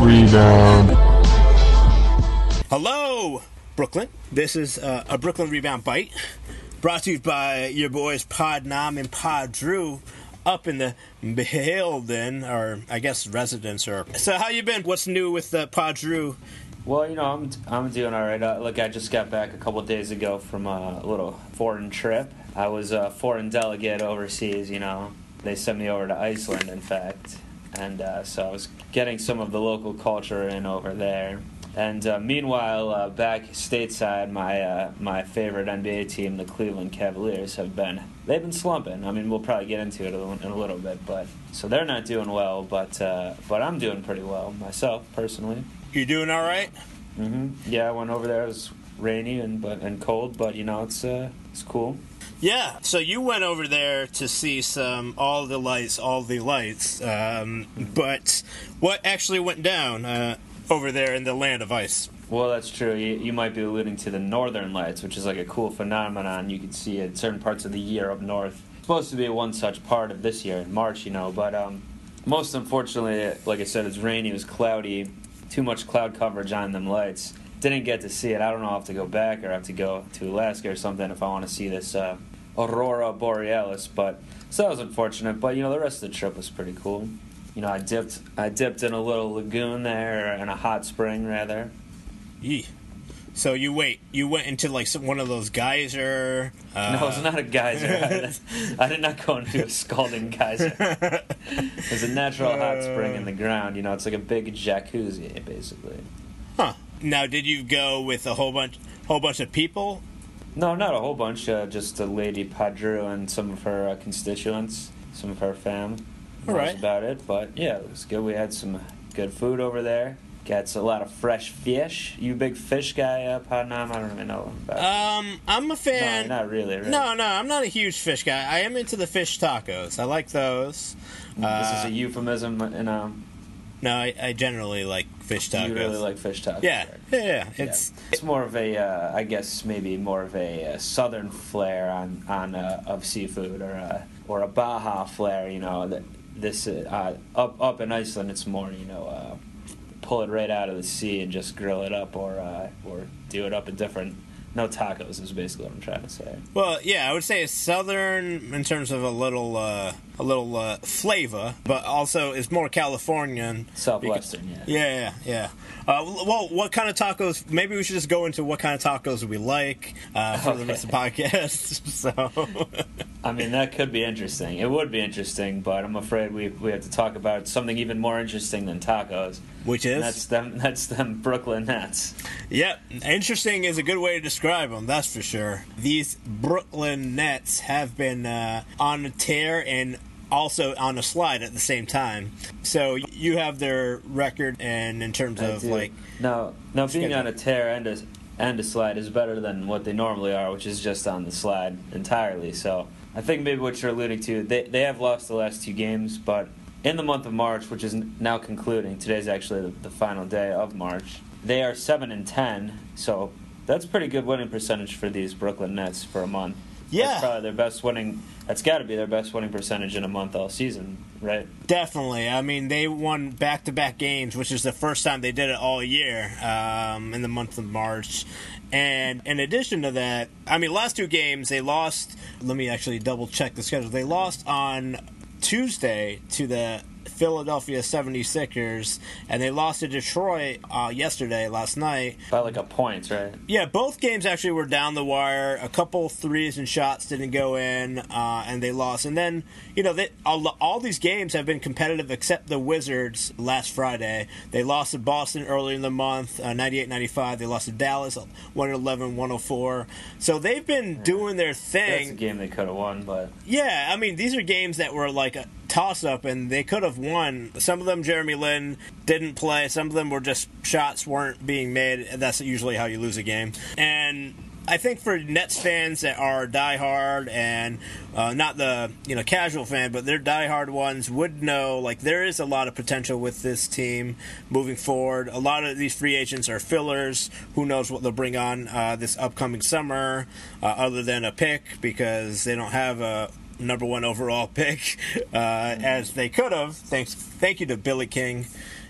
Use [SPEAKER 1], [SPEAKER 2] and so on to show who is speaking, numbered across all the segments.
[SPEAKER 1] Rebound.
[SPEAKER 2] Hello, Brooklyn. This is uh, a Brooklyn Rebound Byte brought to you by your boys Pod Nam and Pod Drew up in the building, or I guess residence. Or so, how you been? What's new with uh, Pod Drew?
[SPEAKER 3] Well, you know, I'm I'm doing all right. Uh, look, I just got back a couple days ago from a little foreign trip. I was a foreign delegate overseas. You know, they sent me over to Iceland, in fact, and uh, so I was getting some of the local culture in over there. And uh, meanwhile, uh, back stateside, my uh, my favorite NBA team, the Cleveland Cavaliers, have been they've been slumping. I mean, we'll probably get into it in a little bit, but so they're not doing well. But uh, but I'm doing pretty well myself personally.
[SPEAKER 2] You doing all right?
[SPEAKER 3] Mm-hmm. Yeah, I went over there. It was rainy and but and cold, but you know it's uh, it's cool.
[SPEAKER 2] Yeah, so you went over there to see some all the lights, all the lights. Um, but what actually went down uh, over there in the land of ice?
[SPEAKER 3] Well, that's true. You, you might be alluding to the northern lights, which is like a cool phenomenon you can see in certain parts of the year up north. Supposed to be one such part of this year in March, you know, but um, most unfortunately, like I said, it's rainy, it was cloudy, too much cloud coverage on them lights. Didn't get to see it. I don't know. I have to go back or I have to go to Alaska or something if I want to see this uh, aurora borealis. But so that was unfortunate. But you know, the rest of the trip was pretty cool. You know, I dipped I dipped in a little lagoon there, in a hot spring rather.
[SPEAKER 2] Yee. So you wait, you went into like some, one of those geyser. Uh,
[SPEAKER 3] no, it's not a geyser. I, I did not go into a scalding geyser. It's a natural hot spring in the ground. You know, it's like a big jacuzzi, basically.
[SPEAKER 2] Huh. Now, did you go with a whole bunch, whole bunch of people?
[SPEAKER 3] No, not a whole bunch. Uh, just a lady Padru and some of her uh, constituents, some of her fam.
[SPEAKER 2] All right.
[SPEAKER 3] About it. But yeah, it was good. We had some good food over there. Gets a lot of fresh fish. You big fish guy, uh, Padnam? I don't even know about.
[SPEAKER 2] Um, I'm a fan.
[SPEAKER 3] no, not really. really.
[SPEAKER 2] No, no, I'm not a huge fish guy. I am into the fish tacos. I like those.
[SPEAKER 3] this
[SPEAKER 2] Uh,
[SPEAKER 3] is a euphemism, and um,
[SPEAKER 2] no, I, I generally like fish tacos.
[SPEAKER 3] you really like fish tacos.
[SPEAKER 2] Yeah,
[SPEAKER 3] right?
[SPEAKER 2] yeah, yeah.
[SPEAKER 3] Yeah.
[SPEAKER 2] It's
[SPEAKER 3] it's more of a uh, I guess maybe more of a, uh southern flair on on uh, of seafood or a or a Baja flair. You know that this uh, up up in Iceland it's more you know uh, pull it right out of the sea and just grill it up or uh, or do it up in different. No tacos is basically what I'm trying to say.
[SPEAKER 2] well, yeah. I would say it's southern in terms of a little, uh, a little uh, flavor, but also it's more Californian.
[SPEAKER 3] Southwestern, yeah.
[SPEAKER 2] Yeah, yeah, yeah. Uh, well, what kind of tacos? Maybe we should just go into what kind of tacos we like uh, for the rest of the podcast. so,
[SPEAKER 3] I mean, that could be interesting. It would be interesting, but I'm afraid we we have to talk about something even more interesting than tacos.
[SPEAKER 2] which is
[SPEAKER 3] that's them. That's them Brooklyn Nets.
[SPEAKER 2] Yep, interesting is a good way to describe them. That's for sure. These Brooklyn Nets have been uh, on a tear and also on a slide at the same time. So you have their record, and in terms
[SPEAKER 3] I
[SPEAKER 2] of
[SPEAKER 3] do.
[SPEAKER 2] like,
[SPEAKER 3] now, no, being on a tear and a and a slide is better than what they normally are, which is just on the slide entirely. So I think maybe what you're alluding to, they they have lost the last two games, but in the month of March, which is now concluding, today's actually the, the final day of March. They are seven and ten, so that's pretty good winning percentage for these Brooklyn Nets for a month.
[SPEAKER 2] Yeah.
[SPEAKER 3] that's probably their best winning. That's got to be their best winning percentage in a month all season, right?
[SPEAKER 2] definitely. I mean, they won back-to-back games, which is the first time they did it all year um, in the month of March. And in addition to that, I mean, last two games they lost. Let me actually double check the schedule. They lost on Tuesday to the Philadelphia 76ers, and they lost to Detroit uh, yesterday, last night.
[SPEAKER 3] By like a point, right?
[SPEAKER 2] Yeah, both games actually were down the wire. A couple threes and shots didn't go in, uh, and they lost. And then, you know, they, all, all these games have been competitive except the Wizards last Friday. They lost to Boston early in the month, uh, 98 95. They lost to Dallas, 111 104. So they've been doing their
[SPEAKER 3] That's a
[SPEAKER 2] thing.
[SPEAKER 3] game they could have won, but
[SPEAKER 2] Yeah, I mean, these are games that were like a toss up, and they could have won. Some of them, Jeremy Lin didn't play. Some of them were just shots weren't being made. That's usually how you lose a game. And I think for Nets fans that are diehard and uh, not the you know casual fan, but they're diehard ones would know like there is a lot of potential with this team moving forward. A lot of these free agents are fillers. Who knows what they'll bring on uh, this upcoming summer, uh, other than a pick because they don't have a number one overall pick uh, as they could have. Thanks, thank you to Billy King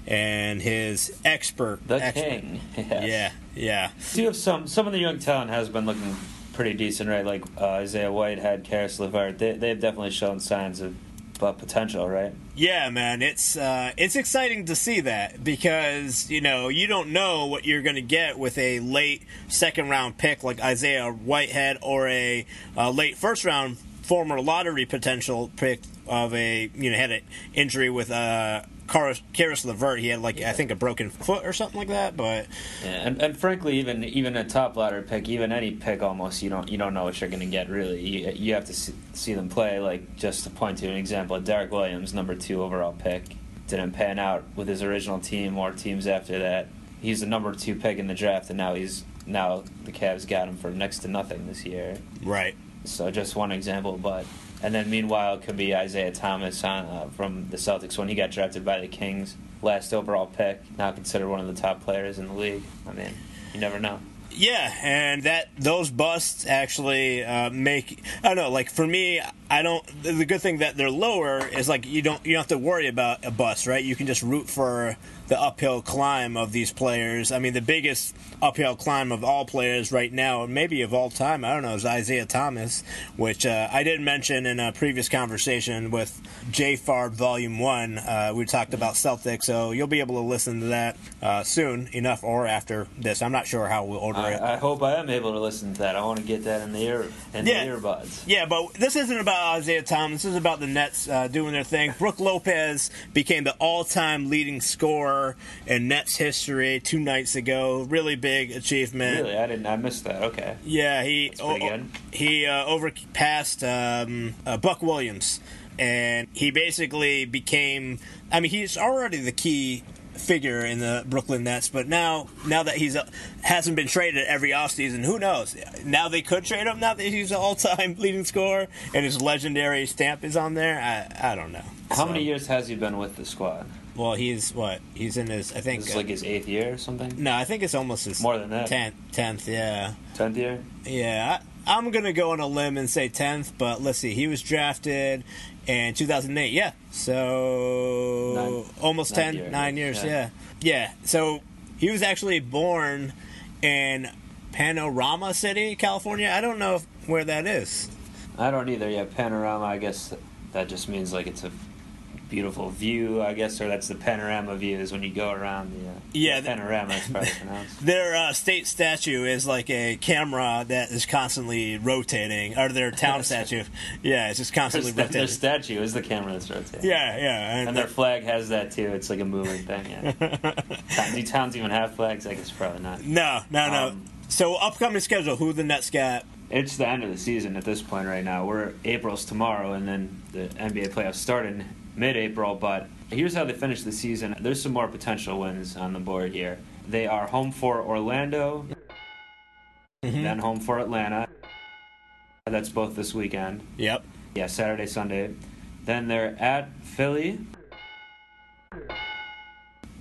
[SPEAKER 2] and his expert.
[SPEAKER 3] The
[SPEAKER 2] expert.
[SPEAKER 3] king. Yes.
[SPEAKER 2] Yeah, yeah.
[SPEAKER 3] Do you have some? Some of the young talent has been looking pretty decent, right? Like uh, Isaiah Whitehead, Caris LeVert. They they've definitely shown signs of uh, potential, right?
[SPEAKER 2] Yeah, man, it's uh, it's exciting to see that because you know you don't know what you're going to get with a late second round pick like Isaiah Whitehead or a uh, late first round former lottery potential pick of a you know had an injury with uh, Caris, LeVert. He had like I think a broken foot or something like that, but
[SPEAKER 3] Yeah, and, and frankly, even even a top ladder pick, even any pick, almost you don't you don't know what you're going to get. Really, you, you have to see, see them play. Like just to point to an example, Derrick Williams, number two overall pick, didn't pan out with his original team or teams after that. He's the number two pick in the draft, and now he's now the Cavs got him for next to nothing this year.
[SPEAKER 2] right.
[SPEAKER 3] So just one example, but and then meanwhile it could be Isaiah Thomas on, uh, from the Celtics when he got drafted by the Kings, last overall pick, now considered one of the top players in the league. I mean, you never know.
[SPEAKER 2] Yeah, and that those busts actually uh, make I don't know. Like for me, I don't. The good thing that they're lower is like you don't you don't have to worry about a bust, right? You can just root for the uphill climb of these players. I mean, the biggest uphill climb of all players right now, maybe of all time, I don't know, is Isaiah Thomas, which uh, I didn't mention in a previous conversation with J Farb Volume One. Uh, we talked about Celtics, so you'll be able to listen to that uh, soon enough or after this. I'm not sure how we'll order it.
[SPEAKER 3] I, I hope I am able to listen to that. I want to get that in the ear in
[SPEAKER 2] Yeah.
[SPEAKER 3] the earbuds.
[SPEAKER 2] Yeah, but this isn't about Isaiah Thomas. This is about the Nets uh, doing their thing. Brooke Lopez became the all-time leading scorer in Nets history two nights ago. Really big achievement.
[SPEAKER 3] Really, I didn't. I missed that. Okay.
[SPEAKER 2] Yeah, he
[SPEAKER 3] good.
[SPEAKER 2] he uh, overpassed um, uh, Buck Williams, and he basically became. I mean, he's already the key figure in the Brooklyn Nets, but now now that he's uh, hasn't been traded every offseason, who knows? Now they could trade him. Now that he's an all-time leading scorer and his legendary stamp is on there. I I don't know.
[SPEAKER 3] How
[SPEAKER 2] So-
[SPEAKER 3] many years has he been with the squad?
[SPEAKER 2] Well, he's what? He's in his. I think.
[SPEAKER 3] This is like his eighth year or something.
[SPEAKER 2] no, I think it's almost his
[SPEAKER 3] More than that.
[SPEAKER 2] Tenth, tenth, yeah.
[SPEAKER 3] Tenth year.
[SPEAKER 2] Yeah, I, I'm gonna go on a limb and say tenth, but let's see. He was drafted in 2008. Yeah, so
[SPEAKER 3] Nine-
[SPEAKER 2] almost
[SPEAKER 3] nine
[SPEAKER 2] ten,
[SPEAKER 3] years,
[SPEAKER 2] nine years.
[SPEAKER 3] yeah.
[SPEAKER 2] Yeah. yeah, So he was actually born in Panorama City, California. I don't know if, where that is.
[SPEAKER 3] I don't either. Yeah, panorama. I guess that just means like it's a beautiful view. I guess, or that's the panorama view is when you go around the. Uh,
[SPEAKER 2] Yeah,
[SPEAKER 3] the panorama. That's probably pronounced.
[SPEAKER 2] Their uh, state statue is like a camera that is constantly rotating, or their town statue. Yeah, it's just constantly
[SPEAKER 3] Their,
[SPEAKER 2] rotating.
[SPEAKER 3] their statue is the camera that's rotating.
[SPEAKER 2] yeah, yeah,
[SPEAKER 3] And their flag has that too. It's like a moving thing. Yeah. Do towns even have flags? I guess probably not.
[SPEAKER 2] No, no, no.
[SPEAKER 3] Um,
[SPEAKER 2] so upcoming schedule, who the Nets got?
[SPEAKER 3] It's the end of the season at this point right now. We're April's tomorrow, and then the NBA playoffs start in mid-April. But here's how they finish the season. There's some more potential wins on the board here. They are home for Orlando, then home for Atlanta. That's both this weekend.
[SPEAKER 2] Yep.
[SPEAKER 3] Yeah, Saturday, Sunday. Then they're at Philly,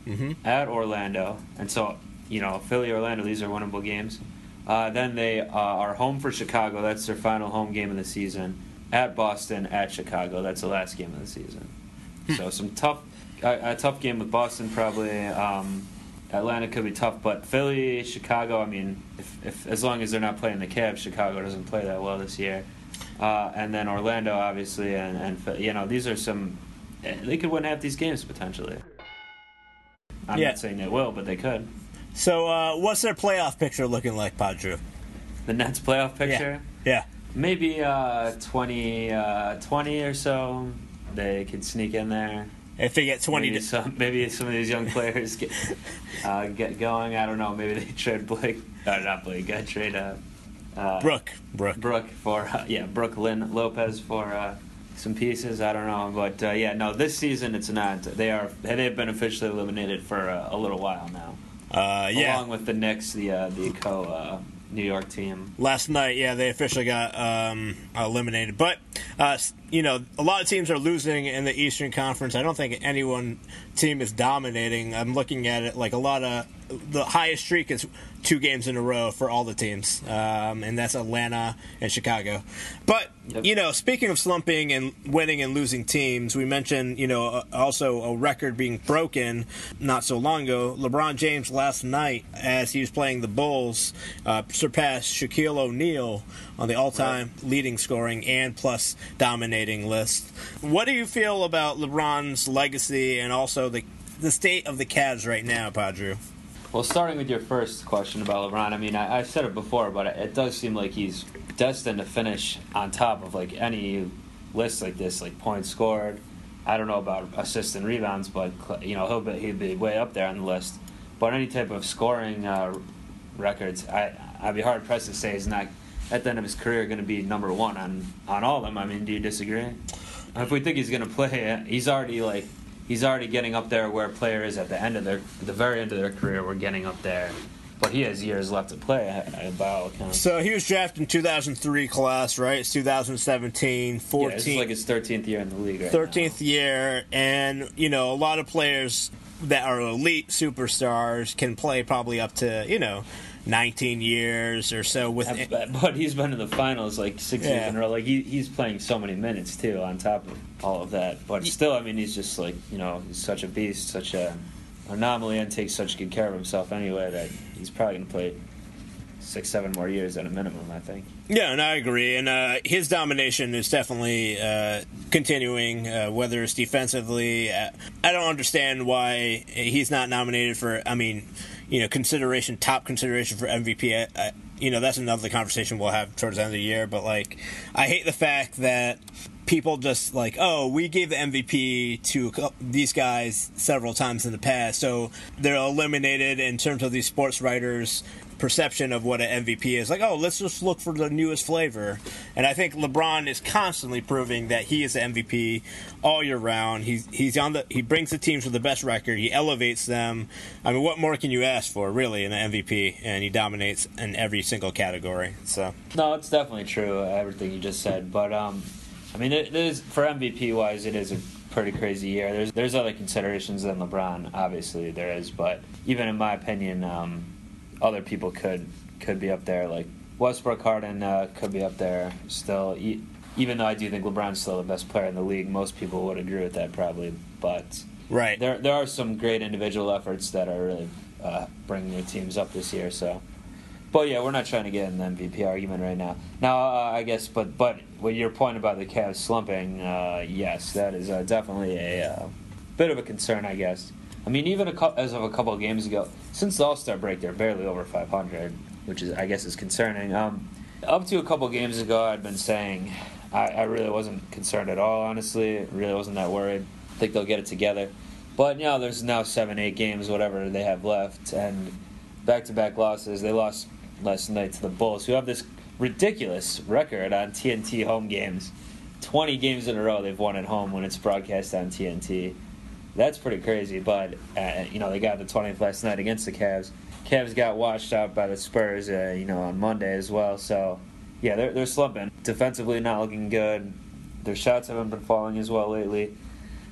[SPEAKER 2] Mm-hmm.
[SPEAKER 3] at Orlando, and so you know Philly, Orlando. These are winnable games. Uh, then they uh, are home for Chicago. That's their final home game of the season. At Boston, at Chicago. That's the last game of the season. So some tough, a, a tough game with Boston probably. Um, Atlanta could be tough, but Philly, Chicago. I mean, if, if as long as they're not playing the Cavs, Chicago doesn't play that well this year. Uh, and then Orlando, obviously, and, and you know these are some. They could win half these games potentially. I'm
[SPEAKER 2] Yeah.
[SPEAKER 3] not saying they will, but they could.
[SPEAKER 2] So, uh, what's their playoff picture looking like, Padre?
[SPEAKER 3] The Nets playoff picture,
[SPEAKER 2] Yeah.
[SPEAKER 3] maybe uh, 20, uh, 20 or so. They could sneak in there.
[SPEAKER 2] If they get 20
[SPEAKER 3] maybe
[SPEAKER 2] to.
[SPEAKER 3] some, maybe some of these young players get uh, get going. I don't know. Maybe they trade Blake, uh, not Blake. I trade uh, uh,
[SPEAKER 2] Brooke. Brooke.
[SPEAKER 3] Brooke for uh, yeah Brooklyn Lopez for uh, some pieces. I don't know, but uh, yeah, no. This season it's not. They are they have been officially eliminated for uh, a little while now.
[SPEAKER 2] Uh, yeah.
[SPEAKER 3] along with the Knicks, the uh, the co uh, New York team.
[SPEAKER 2] Last night, yeah, they officially got um, eliminated. But uh, you know, a lot of teams are losing in the Eastern Conference. I don't think any one team is dominating. I'm looking at it like a lot of the highest streak is two games in a row for all the teams, um, and that's Atlanta and Chicago. But yep. you know, speaking of slumping and winning and losing teams, we mentioned you know also a record being broken not so long ago. LeBron James last night, as he was playing the Bulls, uh, surpassed Shaquille O'Neal on the all-time right. leading scoring and plus dominating list. What do you feel about LeBron's legacy and also the the state of the Cavs right now, Padre?
[SPEAKER 3] Well, starting with your first question about LeBron, I mean, I, I said it before, but it does seem like he's destined to finish on top of like any list like this, like points scored. I don't know about assists and rebounds, but you know he'll be he'd be way up there on the list. But any type of scoring uh, records, I I'd be hard pressed to say he's not at the end of his career going to be number one on on all of them. I mean, do you disagree? If we think he's going to play, uh, he's already like he's already getting up there where players at the end of their the very end of their career were getting up there. But he has years left to play by all accounts.
[SPEAKER 2] So he was drafted in 2003 class, right? It's 2017, 14. Yeah,
[SPEAKER 3] it's like his 13th year in the league. Right
[SPEAKER 2] 13th now. year, and you know a lot of players that are elite superstars can play probably up to you know 19 years or so with
[SPEAKER 3] but he's been in the finals like six yeah. years in a row like he, he's playing so many minutes too on top of all of that but still i mean he's just like you know he's such a beast such a anomaly and takes such good care of himself anyway that he's probably going to play six seven more years at a minimum i think
[SPEAKER 2] yeah, and I agree. And uh, his domination is definitely uh, continuing, uh, whether it's defensively. Uh, I don't understand why he's not nominated for. I mean, you know consideration, top consideration for MVP. I, you know that's another conversation we'll have towards the end of the year. But like, I hate the fact that people just like, oh, we gave the MVP to these guys several times in the past, so they're eliminated in terms of these sports writers perception of what an MVP is. Like, oh, let's just look for the newest flavor. And I think LeBron is constantly proving that he is the MVP all year round. He's he's on the he brings the teams with the best record. He elevates them. I mean, what more can you ask for, really, in an MVP? And he dominates in every single category. So
[SPEAKER 3] no, it's definitely true. Everything you just said, but um, I mean, it is for MVP wise, it is a pretty crazy year. There's there's other considerations than LeBron, obviously there is, but even in my opinion. Um, other people could could be up there. Like Westbrook, Harden uh, could be up there still. even though I do think LeBron's still the best player in the league, most people would agree with that probably. But
[SPEAKER 2] right
[SPEAKER 3] there there are some great individual efforts that are really uh, bringing their teams up this year. So. But yeah, we're not trying to get in the MVP argument right now. Now, uh, I guess, but but with your point about the Cavs slumping, uh, yes, that is uh, definitely a uh, bit of a concern, I guess. I mean, even a, as of a couple of games ago, since the All Star break, they're barely over 500, which is, I guess, is concerning. Um, up to a couple of games ago, I'd been saying I, I, really wasn't concerned at all. Honestly, really wasn't that worried. I think they'll get it together. But you know, there's now seven, eight games, whatever they have left, and back-to-back losses. They lost last night to the Bulls, who have this ridiculous record on TNT home games. 20 games in a row they've won at home when it's broadcast on TNT. That's pretty crazy. But uh, you know they got the 20th last night against the Cavs. Cavs got washed out by the Spurs, uh, you know, on Monday as well. So yeah, they're they're slumping. Defensively, not looking good. Their shots haven't been falling as well lately.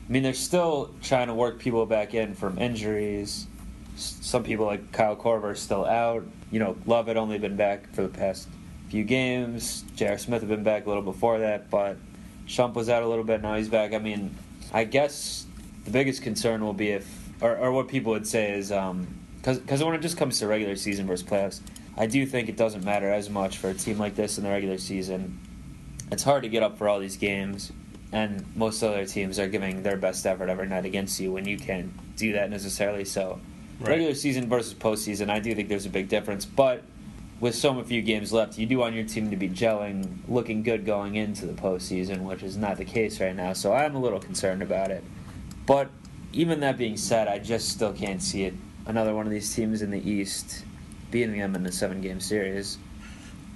[SPEAKER 3] I mean, they're still trying to work people back in from injuries. Some people like Kyle Korver are still out. You know, Love had only been back for the past few games. J.R. Smith had been back a little before that, but Shump was out a little bit. Now he's back. I mean, I guess the biggest concern will be if, or, or what people would say is, because um, when it just comes to regular season versus playoffs, I do think it doesn't matter as much for a team like this in the regular season. It's hard to get up for all these games, and most other teams are giving their best effort every night against you when you can't do that necessarily. So, right. regular season versus postseason, I do think there's a big difference. But with so few games left, you do want your team to be gelling, looking good going into the postseason, which is not the case right now. So I'm a little concerned about it. But even that being said, I just still can't see it. Another one of these teams in the East beating them in a seven game series.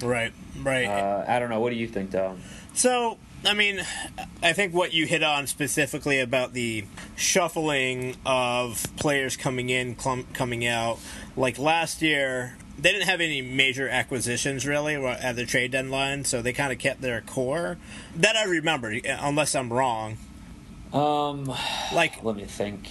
[SPEAKER 2] Right, right.
[SPEAKER 3] Uh, I don't know. What do you think, though?
[SPEAKER 2] So, I mean, I think what you hit on specifically about the shuffling of players coming in, clump, coming out. Like last year, they didn't have any major acquisitions really at the trade deadline, so they kind of kept their core. That I remember, unless I'm wrong.
[SPEAKER 3] Um,
[SPEAKER 2] like
[SPEAKER 3] let me think.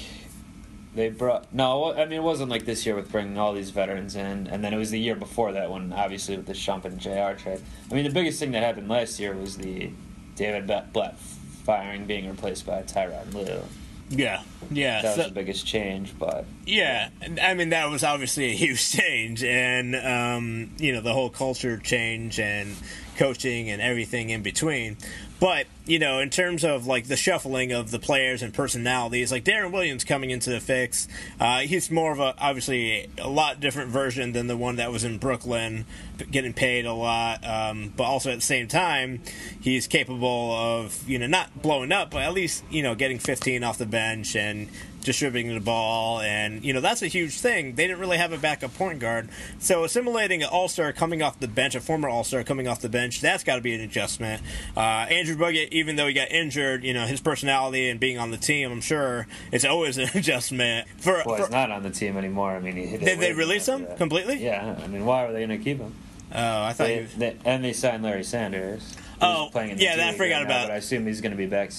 [SPEAKER 3] They brought no, I mean it wasn't like this year with bringing all these veterans in, and then it was the year before that one, obviously with the Shump and J.R. trade. I mean the biggest thing that happened last year was the David Blatt firing, being replaced by Tyronn Lue.
[SPEAKER 2] Yeah, yeah.
[SPEAKER 3] That was so, the biggest change, but
[SPEAKER 2] yeah, I mean that was obviously a huge change, and um, you know the whole culture change and coaching and everything in between. But you know, in terms of like the shuffling of the players and personalities, like Deron Williams coming into the fix, uh, he's more of a obviously a lot different version than the one that was in Brooklyn, getting paid a lot, um, but also at the same time, he's capable of you know not blowing up, but at least you know getting 15 off the bench and distributing the ball, and you know that's a huge thing. They didn't really have a backup point guard, so assimilating an All Star coming off the bench, a former All Star coming off the bench, that's got to be an adjustment. Uh, Andrew Bogut, even though he got injured, you know his personality and being on the team, I'm sure it's always an adjustment.
[SPEAKER 3] For, well, for, he's not on the team anymore. I mean, he,
[SPEAKER 2] did they release him completely?
[SPEAKER 3] Yeah, I mean, why were they going to keep him?
[SPEAKER 2] Oh, I thought
[SPEAKER 3] they, they, and they signed Larry Sanders.
[SPEAKER 2] Oh, playing in the yeah, that I forgot
[SPEAKER 3] right
[SPEAKER 2] about. Now,
[SPEAKER 3] but I assume he's going to be back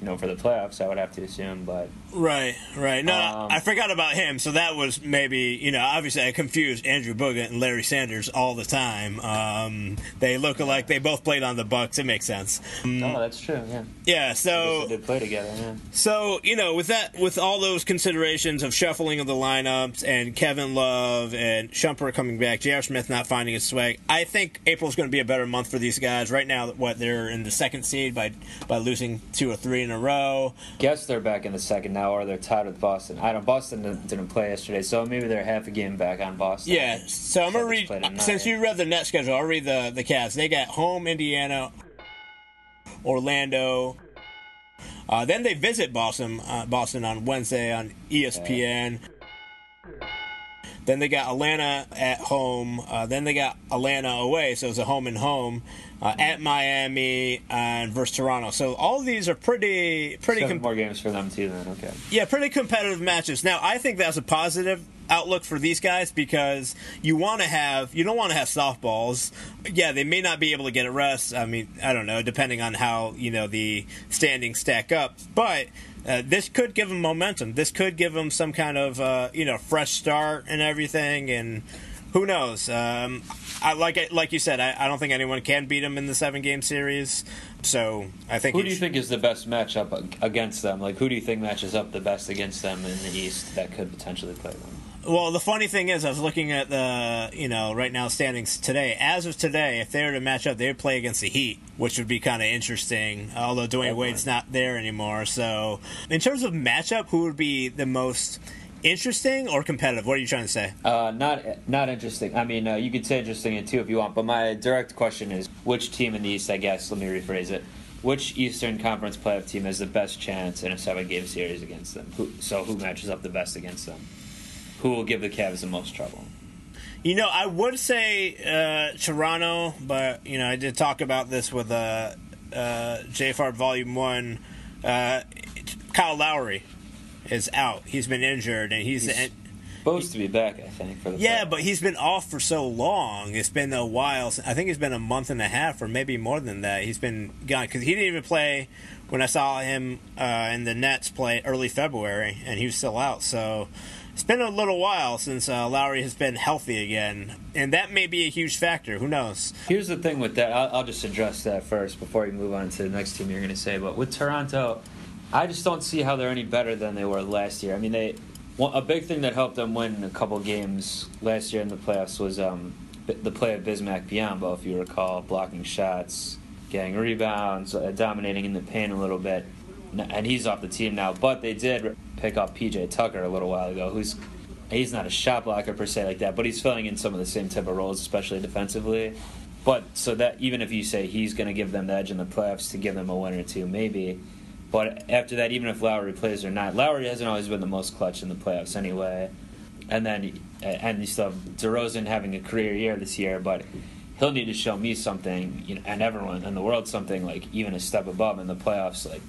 [SPEAKER 3] you know, for the playoffs, I would have to assume. But
[SPEAKER 2] right, right. No, um, I forgot about him. So that was maybe you know, obviously I confused Andrew Bogut and Larry Sanders all the time. Um, they look alike. They both played on the Bucks. It makes sense.
[SPEAKER 3] Um, oh, that's true. Yeah.
[SPEAKER 2] Yeah. So
[SPEAKER 3] they did play together. Yeah.
[SPEAKER 2] So you know, with that, with all those considerations of shuffling of the lineups and Kevin Love and Shumpert coming back, J.R. Smith not finding his swag, I think April's going to be a better month for these guys. Right now, what they're in the second seed by by losing two or three in a row.
[SPEAKER 3] Guess they're back in the second now, or they're tied with Boston. I don't. Boston didn't play yesterday, so maybe they're half a game back on Boston.
[SPEAKER 2] Yeah. So I'm gonna read. Since you read the net schedule, I'll read the the cast. They got home Indiana, Orlando. Uh, then they visit Boston, uh, Boston on Wednesday on ESPN. Then they got Atlanta at home. Uh, then they got Atlanta away, so it's a home and home uh, at Miami and versus Toronto. So all these are pretty pretty
[SPEAKER 3] com- more games for them too. Then okay.
[SPEAKER 2] Yeah, pretty competitive matches. Now I think that's a positive outlook for these guys because you want to have you don't want to have softballs. Yeah, they may not be able to get a rest. I mean, I don't know, depending on how you know the standings stack up, but. Uh, this could give them momentum. This could give them some kind of uh, you know fresh start and everything, and who knows? Um, I like it, like you said. I, I, don't think anyone can beat them in the seven game series. So I think.
[SPEAKER 3] Who do you think is the best matchup against them? Like, who do you think matches up the best against them in the East that could potentially play them?
[SPEAKER 2] Well, the funny thing is, I was looking at the you know right now standings today. As of today, if they were to match up, they would play against the Heat, which would be kind of interesting. Although Dwyane Wade's not there anymore, so in terms of matchup, who would be the most interesting or competitive? What are you trying to say?
[SPEAKER 3] Uh, not not interesting. I mean, uh, you could say interesting in two if you want. But my direct question is, which team in the East? I guess let me rephrase it. Which Eastern Conference playoff team has the best chance in a seven-game series against them? Who, so who matches up the best against them? Who will give the Cavs the most trouble?
[SPEAKER 2] You know, I would say uh, Toronto, but you know, I did talk about this with uh, uh, JFR Volume One. Uh, Kyle Lowry is out. He's been injured, and he's, he's
[SPEAKER 3] supposed to be back. I think for the
[SPEAKER 2] yeah, but he's been off for so long. It's been a while. I think it's been a month and a half, or maybe more than that. He's been gone because he didn't even play when I saw him uh, in the Nets play early February, and he was still out. So it's been a little while since uh, Lowry has been healthy again, and that may be a huge factor. Who knows?
[SPEAKER 3] Here's the thing with that. I'll, I'll just address that first before you move on to the next team you're going to say. But with Toronto, I just don't see how they're any better than they were last year. I mean, they a big thing that helped them win a couple games last year in the playoffs was um, the play of Bismack Biyombo, if you recall, blocking shots, getting rebounds, uh, dominating in the paint a little bit and he's off the team now. But they did pick up PJ Tucker a little while ago, who's he's not a shot blocker per se like that, but he's filling in some of the same type of roles, especially defensively. But so that even if you say he's going to give them the edge in the playoffs to give them a win or two, maybe. But after that, even if Lowry plays or not, Lowry hasn't always been the most clutch in the playoffs anyway. And then, and you still have DeRozan having a career year this year, but he'll need to show me something, you know, and everyone in the world something like even a step above in the playoffs, like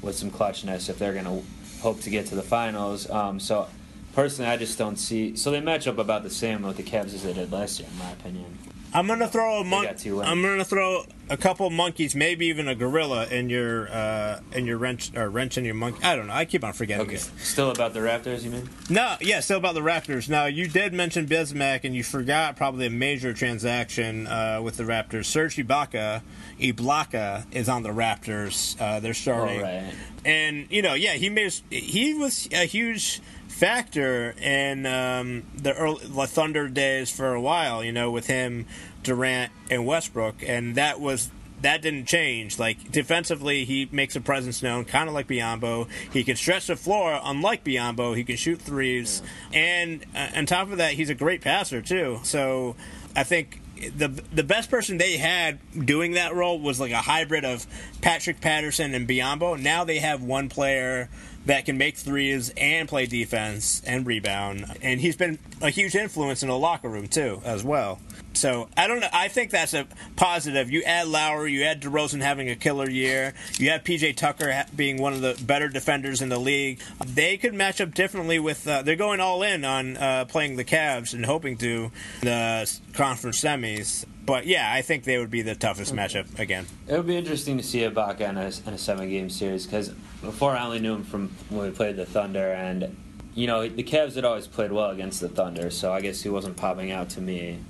[SPEAKER 3] with some clutchness if they're going to hope to get to the finals. Um, so personally, I just don't see. So they match up about the same with the Cavs as they did last year, in my opinion.
[SPEAKER 2] I'm gonna throw a
[SPEAKER 3] got
[SPEAKER 2] mon-
[SPEAKER 3] two wins.
[SPEAKER 2] I'm gonna throw a couple monkeys, maybe even a gorilla in your uh, in your wrench or wrench in your monkey. I don't know. I keep on forgetting.
[SPEAKER 3] Okay.
[SPEAKER 2] this.
[SPEAKER 3] Still about the Raptors, you mean?
[SPEAKER 2] No, yeah, still about the Raptors. Now you did mention Bismack, and you forgot probably a major transaction uh, with the Raptors. Serge Ibaka, Ibaka is on the Raptors. Uh, they're starting,
[SPEAKER 3] Oh, right.
[SPEAKER 2] and you know, yeah, he made he was a huge factor in um, the early the Thunder days for a while. You know, with him, Durant, and Westbrook, and that was. That didn't change. Like defensively, he makes a presence known, kind of like Biyombo. He can stretch the floor, unlike Biyombo. He can shoot threes, and uh, on top of that, he's a great passer too. So, I think the the best person they had doing that role was like a hybrid of Patrick Patterson and Biyombo. Now they have one player that can make threes and play defense and rebound, and he's been a huge influence in the locker room too, as well. So I don't know. I think that's a positive. You add Lowry, you add DeRozan having a killer year, you have PJ Tucker being one of the better defenders in the league. They could match up differently with. Uh, they're going all in on uh, playing the Cavs and hoping to the conference semis. But yeah, I think they would be the toughest matchup again.
[SPEAKER 3] It would be interesting to see Ibaka in a, in a seven game series because before I only knew him from when we played the Thunder, and you know the Cavs had always played well against the Thunder, so I guess he wasn't popping out to me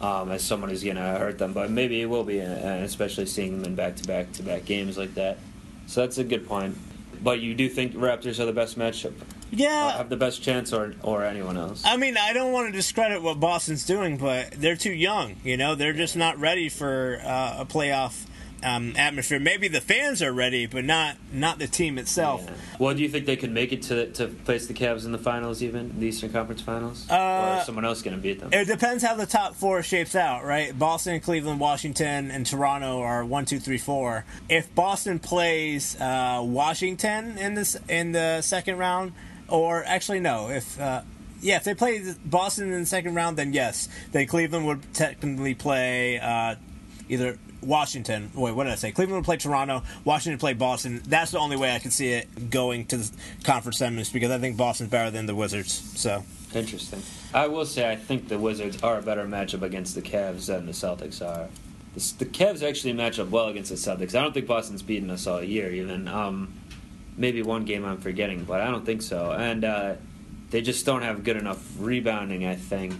[SPEAKER 3] um, as someone who's gonna hurt them. But maybe he will be, and especially seeing them in back to back to back games like that. So that's a good point. But you do think Raptors are the best matchup,
[SPEAKER 2] Yeah,
[SPEAKER 3] have the best chance, or or anyone else?
[SPEAKER 2] I mean, I don't want to discredit what Boston's doing, but they're too young. You know, they're just not ready for uh, a playoff um, atmosphere. Maybe the fans are ready, but not not the team itself.
[SPEAKER 3] Yeah. Well, do you think they could make it to to face the Cavs in the finals, even the Eastern Conference Finals, or
[SPEAKER 2] Uh,
[SPEAKER 3] is someone else going to beat them?
[SPEAKER 2] It depends how the top four shapes out, right? Boston, Cleveland, Washington, and Toronto are one, two, three, four. If Boston plays uh, Washington in this in the second round, or actually no, if uh, yeah, if they play Boston in the second round, then yes, then Cleveland would technically play uh, either Washington. Wait, what did I say? Cleveland would play Toronto. Washington would play Boston. That's the only way I can see it going to the conference semis because I think Boston's better than the Wizards. So.
[SPEAKER 3] Interesting. I will say I think the Wizards are a better matchup against the Cavs than the Celtics are. The, the Cavs actually match up well against the Celtics. I don't think Boston's beaten us all year, even. Um, maybe one game I'm forgetting, but I don't think so. And uh, they just don't have good enough rebounding, I think.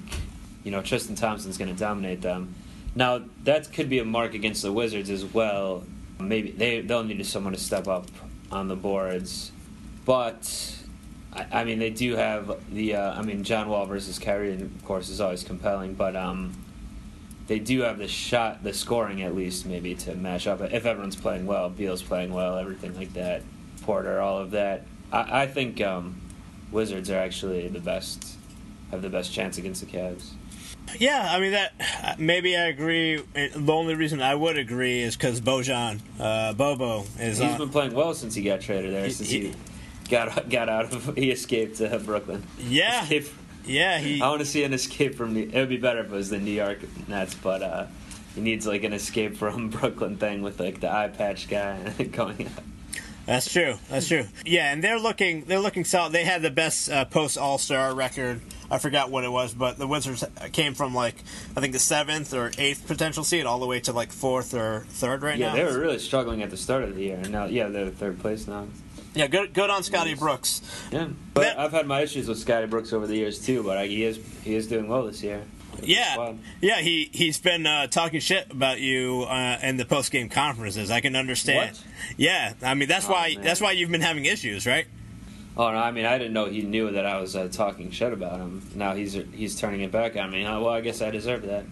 [SPEAKER 3] You know, Tristan Thompson's going to dominate them. Now, that could be a mark against the Wizards as well. Maybe they, they'll need someone to step up on the boards. But I, I mean, they do have the. Uh, I mean, John Wall versus Kyrie, of course, is always compelling. But um, they do have the shot, the scoring at least, maybe to match up. If everyone's playing well, Beal's playing well, everything like that, Porter, all of that. I, I think um, Wizards are actually the best, have the best chance against the Cavs.
[SPEAKER 2] Yeah, I mean that. Maybe I agree. The only reason I would agree is because Bojan, uh, Bobo, is
[SPEAKER 3] He's
[SPEAKER 2] on.
[SPEAKER 3] been playing well since he got traded there.
[SPEAKER 2] He-
[SPEAKER 3] Since
[SPEAKER 2] he-
[SPEAKER 3] he got got out of, he escaped uh, Brooklyn.
[SPEAKER 2] Yeah,
[SPEAKER 3] Escape-
[SPEAKER 2] yeah. He.
[SPEAKER 3] I want to see an escape from. New, it would be better if it was the New York Nets, but uh, he needs like an escape from Brooklyn thing with like the eye patch guy going up.
[SPEAKER 2] That's true. That's true. Yeah, and they're looking. They're looking solid. They had the best uh, post All Star record. I forgot what it was, but the Wizards came from like I think the seventh or eighth potential seed all the way to like fourth or third right
[SPEAKER 3] Yeah,
[SPEAKER 2] now.
[SPEAKER 3] Yeah, they were really struggling at the start of the year, and now yeah, they're third place now.
[SPEAKER 2] Yeah, good. Good on Scotty Brooks.
[SPEAKER 3] Yeah, but
[SPEAKER 2] That-
[SPEAKER 3] I've had my issues with Scotty Brooks over the years too. But I, he is he is doing well this year.
[SPEAKER 2] Yeah,
[SPEAKER 3] Wow.
[SPEAKER 2] yeah. He he's been uh, talking shit about you uh, in the post game conferences. I can understand.
[SPEAKER 3] What?
[SPEAKER 2] Yeah, I mean that's
[SPEAKER 3] Oh,
[SPEAKER 2] why
[SPEAKER 3] man.
[SPEAKER 2] that's why you've been having issues, right?
[SPEAKER 3] Oh no, I mean I didn't know he knew that I was uh, talking shit about him. Now he's he's turning it back on me. Uh, well, I guess I deserve that.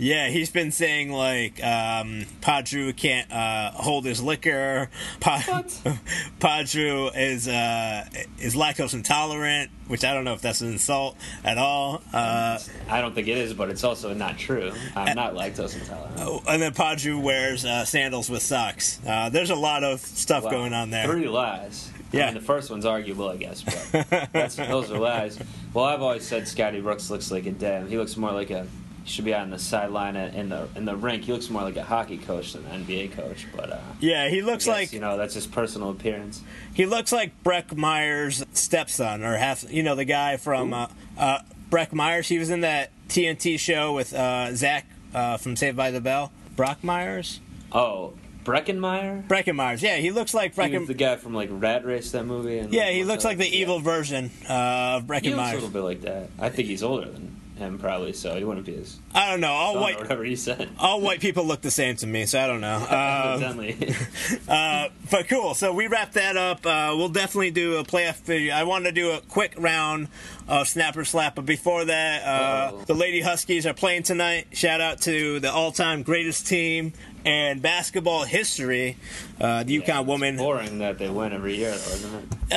[SPEAKER 2] Yeah, he's been saying like um, Padru can't uh, hold his liquor. Pa-
[SPEAKER 3] What?
[SPEAKER 2] Padru is uh, is lactose intolerant, which I don't know if that's an insult at all. Uh,
[SPEAKER 3] I don't think it is, but it's also not true. I'm not lactose intolerant.
[SPEAKER 2] and then Padru wears uh, sandals with socks. Uh, there's a lot of stuff
[SPEAKER 3] Wow.
[SPEAKER 2] going on there.
[SPEAKER 3] Three lies.
[SPEAKER 2] Yeah.
[SPEAKER 3] I mean, the first one's arguable, I guess, but that's, those are lies. Well, I've always said Scotty Brooks looks like a damn. He looks more like a he should be on the sideline in the in the rink. He looks more like a hockey coach than an NBA coach. But uh,
[SPEAKER 2] Yeah, he looks
[SPEAKER 3] guess,
[SPEAKER 2] like
[SPEAKER 3] you know that's his personal appearance.
[SPEAKER 2] he looks like Breck Myers' stepson, or half. You know, the guy from uh, uh, Breck Myers. He was in that TNT show with uh, Zach uh, from Saved by the Bell. Brock Myers,
[SPEAKER 3] Oh, Breckenmeyer.
[SPEAKER 2] Breckin Meyers. Yeah, he looks like
[SPEAKER 3] He was
[SPEAKER 2] Breckin.
[SPEAKER 3] the guy from like Rat Race, that movie. And
[SPEAKER 2] Yeah, he looks like the
[SPEAKER 3] Yeah.
[SPEAKER 2] evil version uh, of
[SPEAKER 3] He
[SPEAKER 2] Breckin
[SPEAKER 3] looks a little bit like that. I think he's older than him, probably. So he wouldn't be as
[SPEAKER 2] I don't know. All white,
[SPEAKER 3] whatever he said.
[SPEAKER 2] all white people look the same to me, so I don't know. Um, Uh, but cool. So we wrap that up. Uh, we'll definitely do a playoff video. I want to do a quick round of snapper slap, but before that, uh, the Lady Huskies are playing tonight. Shout out to the all-time greatest team in basketball history, uh, the UConn women.
[SPEAKER 3] Boring that they win every year, though, isn't it?
[SPEAKER 2] Uh,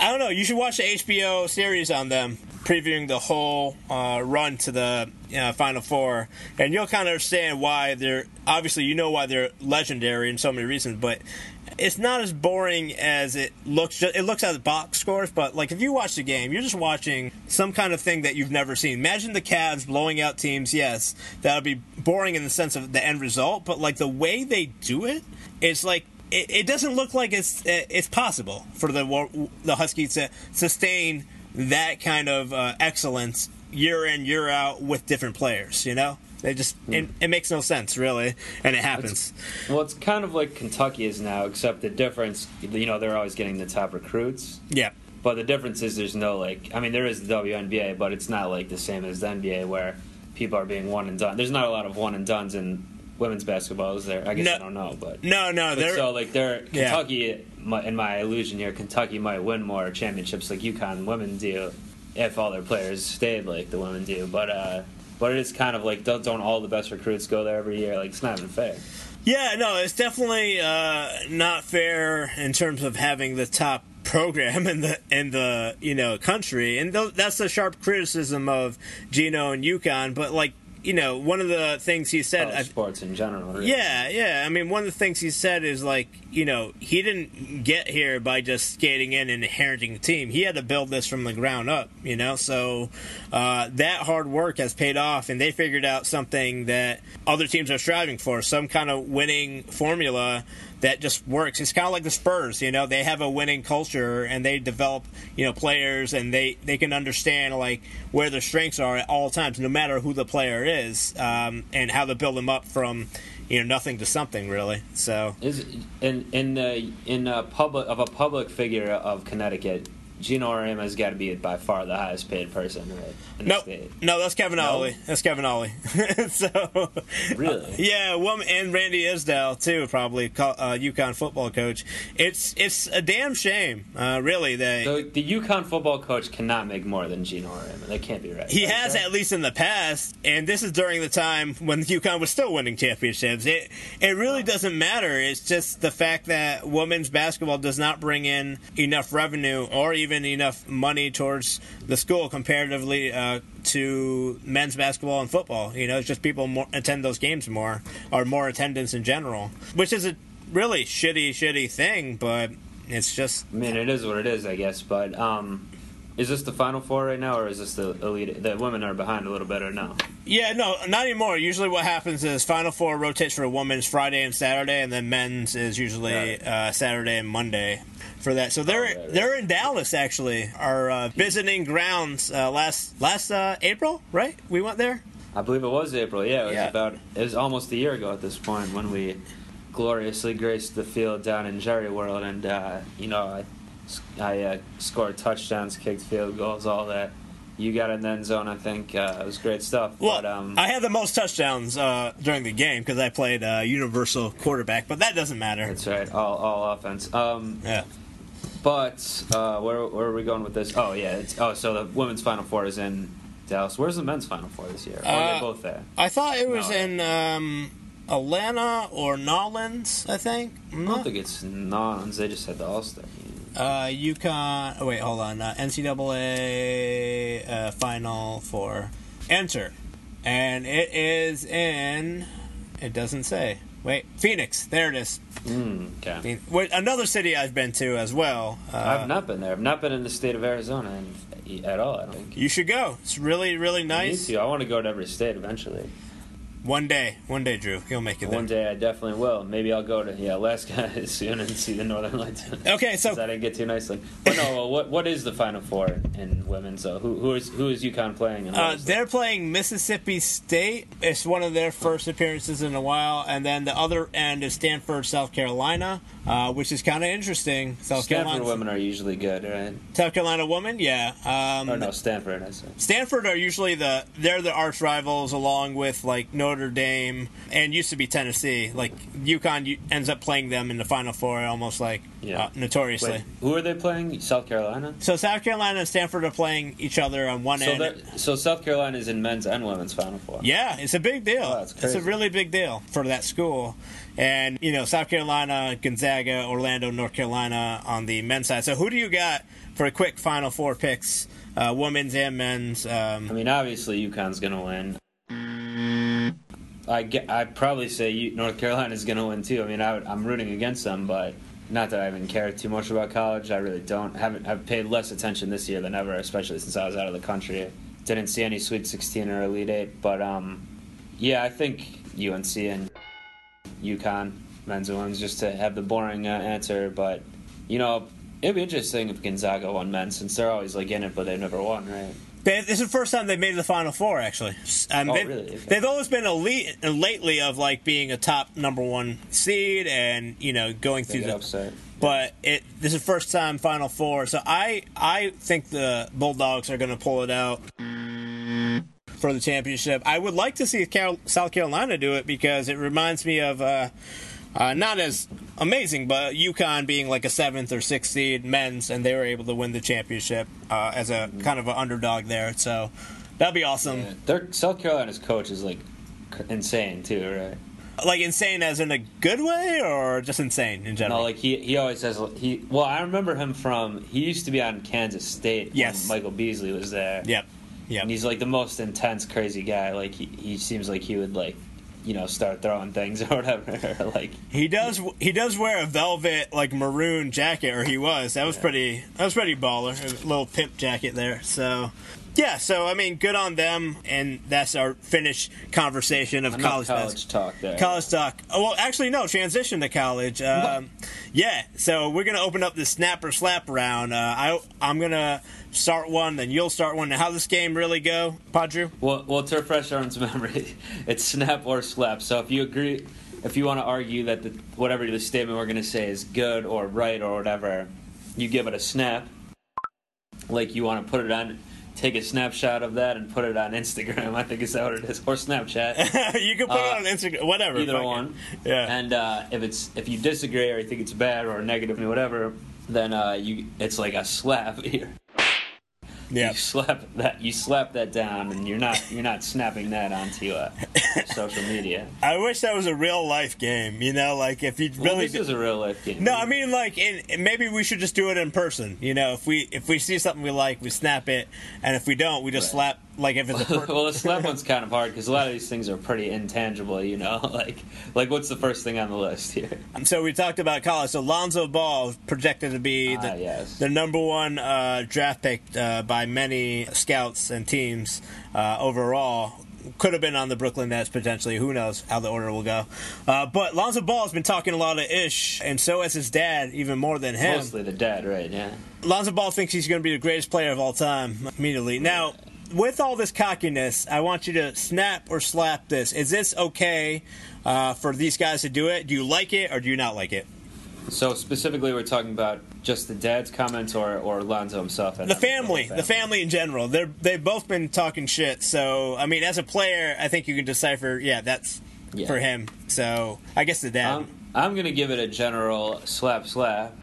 [SPEAKER 2] I don't know. You should watch the HBO series on them, previewing the whole uh, run to the uh, Final Four, and you'll kind of understand why they're. Obviously, you know why they're legendary in so many reasons, but it's not as boring as it looks. It looks at box scores, but like if you watch the game, you're just watching some kind of thing that you've never seen. Imagine the Cavs blowing out teams. Yes, that would be boring in the sense of the end result, but like the way they do it, it's like it, it doesn't look like it's it's possible for the the Huskies to sustain that kind of uh, excellence year in year out with different players. You know, they just it, it makes no sense really, and it happens.
[SPEAKER 3] Well, it's kind of like Kentucky is now, except the difference, you know, they're always getting the top recruits.
[SPEAKER 2] Yeah,
[SPEAKER 3] But the difference is there's no, like, I mean, there is the WNBA, but it's not like the same as the NBA where people are being one and done. There's not a lot of one and dones in women's basketball, is there? I guess
[SPEAKER 2] No.
[SPEAKER 3] I don't know, but.
[SPEAKER 2] no, no,
[SPEAKER 3] But
[SPEAKER 2] they're
[SPEAKER 3] so like they're
[SPEAKER 2] Yeah.
[SPEAKER 3] Kentucky my- in my illusion here, Kentucky might win more championships like UConn women do if all their players stayed like the women do. But uh but it is kind of like don't, don't all the best recruits go there every year? Like it's not even fair.
[SPEAKER 2] Yeah, no, it's definitely uh, not fair in terms of having the top program in the in the you know country, and th- that's a sharp criticism of Gino and UConn. But like you know, one of the things he said,
[SPEAKER 3] Oh,
[SPEAKER 2] I,
[SPEAKER 3] sports in general. really.
[SPEAKER 2] yeah, yeah. I mean, one of the things he said is like, you know, he didn't get here by just skating in and inheriting the team. He had to build this from the ground up, you know. So uh, that hard work has paid off, and they figured out something that other teams are striving for: some kind of winning formula that just works. It's kind of like the Spurs, you know. They have a winning culture, and they develop, you know, players, and they they can understand like where their strengths are at all times, no matter who the player is, um, and how to build them up from you know nothing to something really. So
[SPEAKER 3] Is in in the in a public of a public figure of Connecticut, Gino Auriemma has got to be by far the highest paid person right, in the
[SPEAKER 2] no,
[SPEAKER 3] state.
[SPEAKER 2] no, that's Kevin
[SPEAKER 3] No?
[SPEAKER 2] Ollie. That's Kevin Ollie. so
[SPEAKER 3] Really?
[SPEAKER 2] yeah, woman and Randy Edsall too, probably uh, UConn football coach. It's it's a damn shame, uh, really. That
[SPEAKER 3] The, the UConn football coach cannot make more than Gino Auriemma. That can't be right.
[SPEAKER 2] He
[SPEAKER 3] Right,
[SPEAKER 2] has
[SPEAKER 3] right?
[SPEAKER 2] at least in the past, and this is during the time when UConn was still winning championships. It it really doesn't matter. It's just the fact that women's basketball does not bring in enough revenue or even enough money towards the school comparatively uh, to men's basketball and football. You know, it's just people more, attend those games more or more attendance in general, which is a really shitty, shitty thing. But it's just
[SPEAKER 3] I mean, it is what it is, I guess. But um, is this the final four right now, or is this the elite? The women are behind a little bit, or no?
[SPEAKER 2] Yeah, no, not anymore. Usually, what happens is Final Four rotates for women's Friday and Saturday, and then men's is usually
[SPEAKER 3] Right.
[SPEAKER 2] uh, Saturday and Monday for that. So they're
[SPEAKER 3] right, right.
[SPEAKER 2] they're in Dallas actually, our uh, visiting grounds uh, last last uh, April, right? We went there.
[SPEAKER 3] I believe it was April. Yeah, it was
[SPEAKER 2] Yeah.
[SPEAKER 3] about. It was almost a year ago at this point when we gloriously graced the field down in Jerry World, and uh, you know, I, I uh, scored touchdowns, kicked field goals, all that. You got in the end zone, I think. Uh, it was great stuff.
[SPEAKER 2] Well,
[SPEAKER 3] but um,
[SPEAKER 2] I had the most touchdowns uh, during the game because I played uh, universal quarterback, but that doesn't matter.
[SPEAKER 3] that's right, all all offense. Um,
[SPEAKER 2] Yeah.
[SPEAKER 3] But uh, where where are we going with this? Oh yeah, it's, oh so the women's final four is in Dallas. Where's the men's final four this year? Oh,
[SPEAKER 2] Uh,
[SPEAKER 3] they're both there.
[SPEAKER 2] I thought it was
[SPEAKER 3] No.
[SPEAKER 2] in um, Atlanta or Nolans, I think.
[SPEAKER 3] I don't think it's Nons. They just had the All Star.
[SPEAKER 2] Uh, UConn. Oh wait, hold on. Uh, NCAA uh, final four. enter, and it is in. It doesn't say. Wait, Phoenix. There it is.
[SPEAKER 3] Mm, okay.
[SPEAKER 2] Another city I've been to as well. Uh,
[SPEAKER 3] I've not been there. I've not been in the state of Arizona at all. I don't think.
[SPEAKER 2] You should go. It's really, really nice.
[SPEAKER 3] too. I want to go to every state eventually.
[SPEAKER 2] One day, one day, Drew, you'll make it there.
[SPEAKER 3] One day I definitely will. Maybe I'll go to yeah Alaska soon and see the Northern Lights.
[SPEAKER 2] Okay, so
[SPEAKER 3] I didn't get too nicely. But no, well, what what is the Final Four in women? So who who is who is UConn playing?
[SPEAKER 2] Uh, they're playing Mississippi State. It's one of their first appearances in a while, and then the other end is Stanford, South Carolina, uh, which is kind of interesting. South
[SPEAKER 3] Stanford
[SPEAKER 2] Carolina,
[SPEAKER 3] women are usually good, right?
[SPEAKER 2] South Carolina women, yeah. Um,
[SPEAKER 3] Or no, Stanford. I said.
[SPEAKER 2] Stanford are usually the they're the arch rivals, along with like Notre Dame and used to be Tennessee. Like UConn ends up playing them in the Final Four, almost like
[SPEAKER 3] Yeah.
[SPEAKER 2] uh, notoriously.
[SPEAKER 3] Wait, who are they playing? South Carolina.
[SPEAKER 2] So South Carolina and Stanford are playing each other on one
[SPEAKER 3] So
[SPEAKER 2] end.
[SPEAKER 3] that so South Carolina is in men's and women's Final Four.
[SPEAKER 2] Yeah, it's a big deal.
[SPEAKER 3] Oh,
[SPEAKER 2] it's a really big deal for that school. And, you know, South Carolina, Gonzaga, Orlando, North Carolina on the men's side. So who do you got for a quick Final Four picks, uh, women's and men's?
[SPEAKER 3] I
[SPEAKER 2] Um,
[SPEAKER 3] mean, obviously UConn's going to win. I get, I'd probably say North is going to win too. I mean, I would, I'm rooting against them, but not that I even care too much about college. I really don't. Haven't I've paid less attention this year than ever, especially since I was out of the country. Didn't see any Sweet 16 or Elite Eight, but um, yeah, I think UNC and UConn men's and women's just to have the boring uh, answer. But you know, it'd be interesting if Gonzaga won men since they're always like in it, but they've never won, right?
[SPEAKER 2] They, this is the first time they've made the Final Four, actually. Um,
[SPEAKER 3] Oh,
[SPEAKER 2] they,
[SPEAKER 3] really? Okay.
[SPEAKER 2] They've always been elite lately of, like, being a top number one seed and, you know, going through the.
[SPEAKER 3] upset.
[SPEAKER 2] but it this is the first time Final Four. So I I think the Bulldogs are going to pull it out for the championship. I would like to see Carol, South Carolina do it because it reminds me of uh, uh, not as amazing, but UConn being like a seventh or sixth seed men's, and they were able to win the championship uh, as a kind of an underdog there. So that'd be awesome.
[SPEAKER 3] Yeah. Their South Carolina's coach is like insane too, right?
[SPEAKER 2] Like insane as in a good way, or just insane in general.
[SPEAKER 3] No, like he he always says he. Well, I remember him from he used to be on Kansas State.
[SPEAKER 2] Yes.
[SPEAKER 3] when Michael Beasley was there.
[SPEAKER 2] yep, yep.
[SPEAKER 3] and he's like the most intense, crazy guy. Like he, he seems like he would like, you know, start throwing things or whatever. like
[SPEAKER 2] He does. He does wear a velvet like maroon jacket, or he was. That was pretty. That was pretty baller. A little pimp jacket there. So, yeah. So I mean, good on them. And that's our finished conversation of college.
[SPEAKER 3] college, talk there.
[SPEAKER 2] College talk. Oh, well, actually, no. Transition to college. Um, yeah. So we're gonna open up the snap or slap round. Uh, I I'm gonna start one, then you'll start one. Now, how this game really go, Padru?
[SPEAKER 3] Well, well, to refresh everyone's memory, it's snap or slap. So if you agree, if you want to argue that the, whatever the statement we're going to say is good or right or whatever, you give it a snap. Like you want to put it on, take a snapshot of that and put it on Instagram. I think is that what it is, or Snapchat.
[SPEAKER 2] you can put
[SPEAKER 3] Uh,
[SPEAKER 2] it on Instagram. Whatever.
[SPEAKER 3] Either one.
[SPEAKER 2] Yeah.
[SPEAKER 3] And uh, if it's if you disagree or you think it's bad or negative or whatever, then uh, you it's like a slap here.
[SPEAKER 2] Yeah.
[SPEAKER 3] You slap that you slap that down, and you're not you're not snapping that onto uh, social media.
[SPEAKER 2] I wish that was a real life game. You know, like if you
[SPEAKER 3] Well,
[SPEAKER 2] really.
[SPEAKER 3] this is a real life game.
[SPEAKER 2] no, I mean like in maybe we should just do it in person. You know, if we if we see something we like, we snap it, and if we don't, we just
[SPEAKER 3] Right.
[SPEAKER 2] slap like if it's a per-
[SPEAKER 3] well, the slap one's kind of hard because a lot of these things are pretty intangible. You know, like like what's the first thing on the list here?
[SPEAKER 2] So we talked about college. So Lonzo Ball projected to be the,
[SPEAKER 3] Ah, yes.
[SPEAKER 2] the number one uh, draft pick uh, by many scouts and teams uh, overall. Could have been on the Brooklyn Nets potentially. Who knows how the order will go? Uh, but Lonzo Ball has been talking a lot of ish, and so has his dad, even more than him.
[SPEAKER 3] Mostly the dad, right? Yeah.
[SPEAKER 2] Lonzo Ball thinks he's going to be the greatest player of all time immediately. Now, with all this cockiness, I want you to snap or slap this. Is this okay uh, for these guys to do it? Do you like it or do you not like it?
[SPEAKER 3] So specifically, we're talking about just the dad's comments or or Lonzo himself. and
[SPEAKER 2] The family, the family in general, they're they've both been talking shit. So, I mean, as a player, I think you can decipher. Yeah, that's
[SPEAKER 3] Yeah.
[SPEAKER 2] for him. So, I guess the dad.
[SPEAKER 3] I'm, I'm gonna give it a general slap slap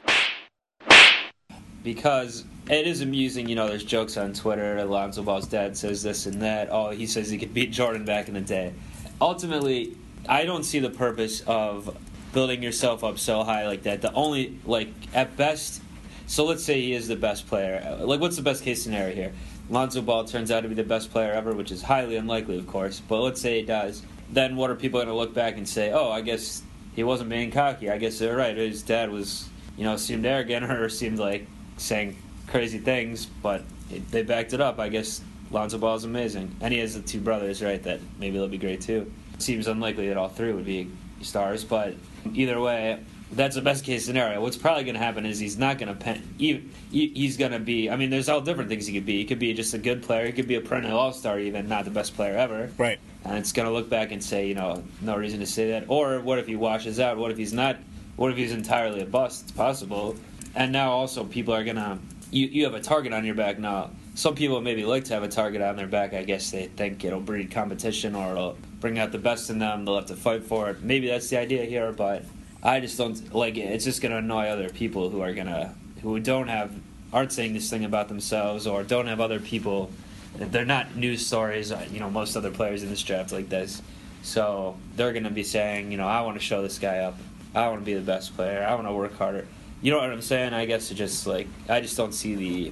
[SPEAKER 3] because it is amusing. You know, there's jokes on Twitter. Alonzo Ball's dad says this and that. Oh, he says he could beat Jordan back in the day. Ultimately, I don't see the purpose of building yourself up so high like that. The only like at best. So let's say he is the best player. Like, what's the best case scenario here? Lonzo Ball turns out to be the best player ever, which is highly unlikely, of course. But let's say he does. Then what are people going to look back and say? Oh, I guess he wasn't being cocky. I guess they're right. His dad was, you know, seemed arrogant or seemed like saying crazy things, but it, they backed it up. I guess Lonzo Ball is amazing, and he has the two brothers, right? That maybe they'll be great too. Seems unlikely that all three would be stars, but either way, that's the best case scenario. What's probably going to happen is he's not going to pen. He, he's going to be. I mean, there's all different things he could be. He could be just a good player. He could be a perennial All Star, even not the best player ever.
[SPEAKER 2] Right.
[SPEAKER 3] And it's going to look back and say, you know, no reason to say that. Or what if he washes out? What if he's not? What if he's entirely a bust? It's possible. And now also people are going to. You you have a target on your back now. Some people maybe like to have a target on their back. I guess they think it'll breed competition or it'll bring out the best in them. They'll have to fight for it. Maybe that's the idea here, but I just don't like it. It's just going to annoy other people who are to who don't have aren't saying this thing about themselves or don't have other people. They're not news stories. uh, You know, most other players in this draft like this. So they're going to be saying, you know, I want to show this guy up. I want to be the best player. I want to work harder. You know what I'm saying? I guess it just like I just don't see the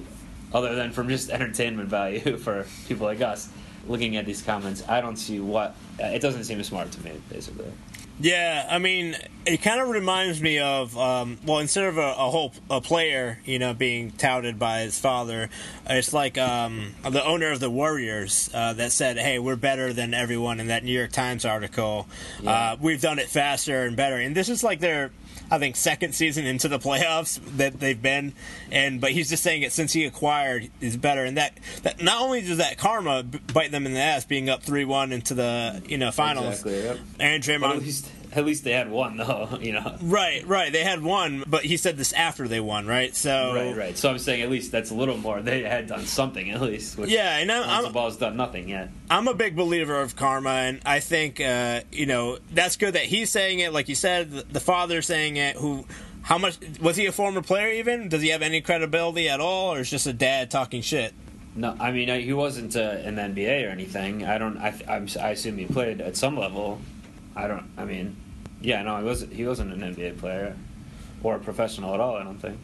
[SPEAKER 3] other than from just entertainment value for people like us looking at these comments. I don't see what it doesn't seem smart to me, basically.
[SPEAKER 2] Yeah, I mean, it kind of reminds me of um, well, instead of a, a whole a player, you know, being touted by his father, it's like um, the owner of the Warriors uh, that said, "Hey, we're better than everyone." In that New York Times article,
[SPEAKER 3] Yeah.
[SPEAKER 2] uh, we've done it faster and better, and this is like their. I think second season into the playoffs that they've been, and but he's just saying it since he acquired is better, and that that not only does that karma bite them in the ass being up three one into the you know finals,
[SPEAKER 3] Exactly. Yep.
[SPEAKER 2] and
[SPEAKER 3] But
[SPEAKER 2] Draymond
[SPEAKER 3] at least they had one though. You know.
[SPEAKER 2] Right, right. They had one, but he said this after they won, right? So
[SPEAKER 3] Right, right. So I'm saying at least that's a little more. They had done something at least. Which
[SPEAKER 2] Yeah, and I'm, I'm
[SPEAKER 3] Ball's done nothing yet.
[SPEAKER 2] I'm a big believer of karma, and I think uh, you know that's good that he's saying it. Like you said, the, the father saying it. Who, how much was he a former player? Even does he have any credibility at all, or is just a dad talking shit?
[SPEAKER 3] No, I mean he wasn't uh, in the NBA or anything. I don't. I, I'm, I assume he played at some level. I don't. I mean, yeah, no, he wasn't. He wasn't an NBA player or a professional at all. I don't think.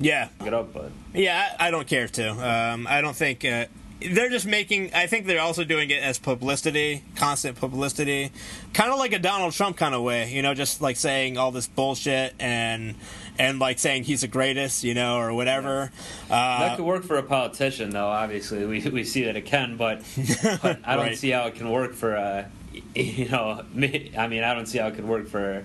[SPEAKER 2] Yeah,
[SPEAKER 3] it up, but
[SPEAKER 2] Yeah, I, I don't care to. Um, I don't think uh, they're just making. I think they're also doing it as publicity, constant publicity, kind of like a Donald Trump kind of way. You know, just like saying all this bullshit and and like saying he's the greatest, you know, or whatever. Uh,
[SPEAKER 3] that could work for a politician, though. Obviously, we we see that it can, but, but I don't
[SPEAKER 2] Right.
[SPEAKER 3] see how it can work for. Uh, you know. I mean, I don't see how it could work for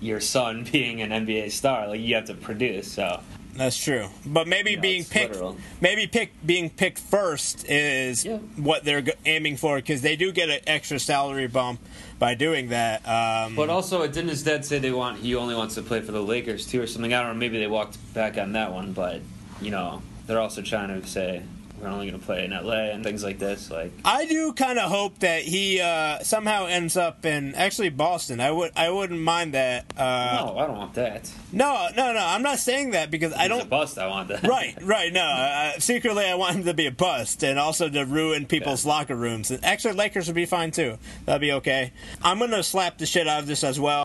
[SPEAKER 3] your son being an NBA star. Like you have to produce. So
[SPEAKER 2] That's true, but maybe
[SPEAKER 3] No,
[SPEAKER 2] being picked,
[SPEAKER 3] literal.
[SPEAKER 2] maybe pick being picked first is
[SPEAKER 3] Yeah.
[SPEAKER 2] what they're aiming for because they do get an extra salary bump by doing that. Um,
[SPEAKER 3] But also, it didn't his dad say they want he only wants to play for the Lakers too, or something? I don't know. Maybe they walked back on that one, but you know, they're also trying to say we're only going to play in LA and things like this. Like,
[SPEAKER 2] I do kind of hope that he uh, somehow ends up in actually Boston. I would I wouldn't mind that. Uh,
[SPEAKER 3] no, I don't want that.
[SPEAKER 2] no, no, no. I'm not saying that because I don't.
[SPEAKER 3] Bust. I want that.
[SPEAKER 2] Right, right. No, uh, secretly I want him to be a bust and also to ruin people's locker rooms. And actually, Lakers would be fine too. That'd be okay. I'm gonna slap the shit out of this as well.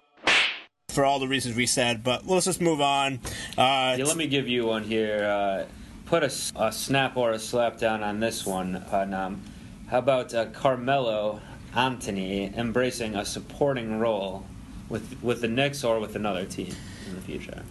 [SPEAKER 2] For all the reasons we said, but let's just move on. Uh,
[SPEAKER 3] Yeah, let me give you one here. Put a snap or a slap down on this one. On, um, how about uh, Carmelo Anthony embracing a supporting role with with the Knicks or with another team in the future?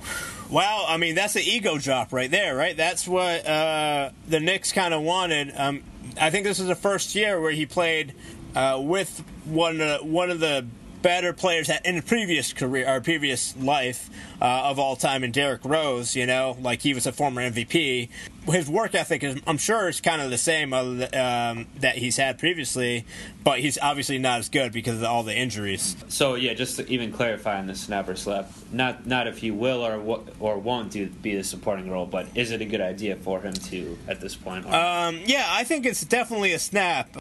[SPEAKER 2] Well, I mean, that's an ego drop right there, right? That's what uh, the Knicks kind of wanted. Um, I think this is the first year where he played uh, with one uh, one of the better players in a previous career or previous life uh, of all time in Derrick Rose. You know, like he was a former MVP. His work ethic is, I'm sure, is kind of the same other um, that he's had previously, but he's obviously not as good because of all the injuries.
[SPEAKER 3] So yeah, just to even clarify on the snap or slap, not not if he will or or won't do be the supporting role, but is it a good idea for him to at this point?
[SPEAKER 2] Um, yeah, I think it's definitely a snap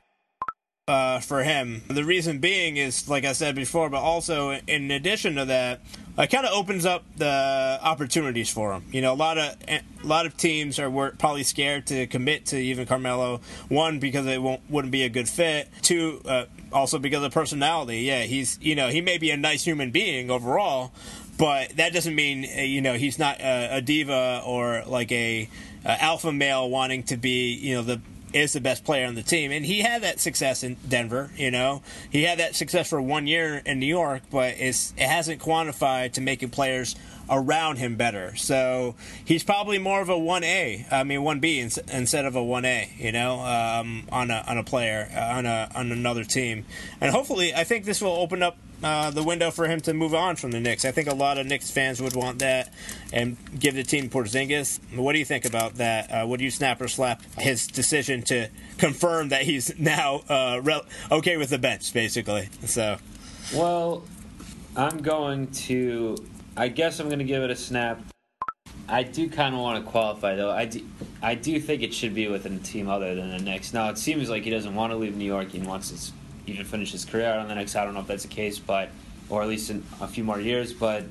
[SPEAKER 2] uh, for him. The reason being is, like I said before, but also in addition to that, it kind of opens up the opportunities for him. You know, a lot of a lot of teams are were probably scared to commit to even Carmelo. One because it won't wouldn't be a good fit. Two, uh, also because of personality. Yeah, he's you know he may be a nice human being overall, but that doesn't mean uh, you know he's not a, a diva or like a, a alpha male wanting to be you know the is the best player on the team. And he had that success in Denver you know. He had that success for one year in New York but it's it hasn't quantified to making players around him better. So he's probably more of a one A, I mean one B instead of a one A. You know, um, on a on a player uh, on a on another team, and hopefully, I think this will open up uh, the window for him to move on from the Knicks. I think a lot of Knicks fans would want that and give the team Porzingis. What do you think about that? Uh, would you snap or slap his decision to confirm that he's now uh, re- okay with the bench, basically? So,
[SPEAKER 3] well, I'm going to. I guess I'm to give it a snap. I do kind of want to qualify though. I do, I do think it should be within a team other than the Knicks. Now it seems like he doesn't want to leave New York. He wants to even finish his career out on the Knicks. I don't know if that's the case, but or at least in a few more years. But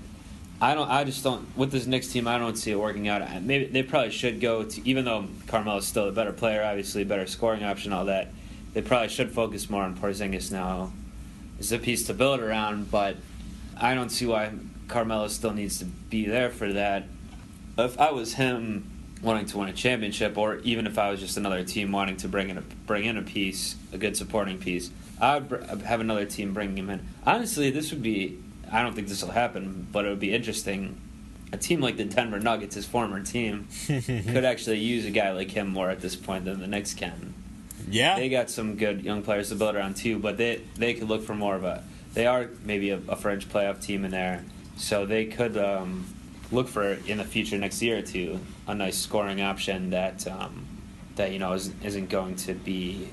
[SPEAKER 3] I don't. I just don't. With this Knicks team, I don't see it working out. Maybe they probably should go to. Even though Carmelo Carmelo's still a better player, obviously better scoring option, all that. They probably should focus more on Porzingis now. It's a piece to build around, but I don't see why Carmelo still needs to be there for that. If I was him wanting to win a championship, or even if I was just another team wanting to bring in a bring in a piece, a good supporting piece, I would have another team bringing him in. Honestly, this would be. I don't think this will happen, but it would be interesting. A team like the Denver Nuggets, his former team, could actually use a guy like him more at this point than the Knicks can.
[SPEAKER 2] Yeah,
[SPEAKER 3] they got some good young players to build around too, but they they could look for more of a. They are maybe a, a French playoff team in there, so they could um, look for in the future next year or two a nice scoring option that um, that you know is, isn't going to be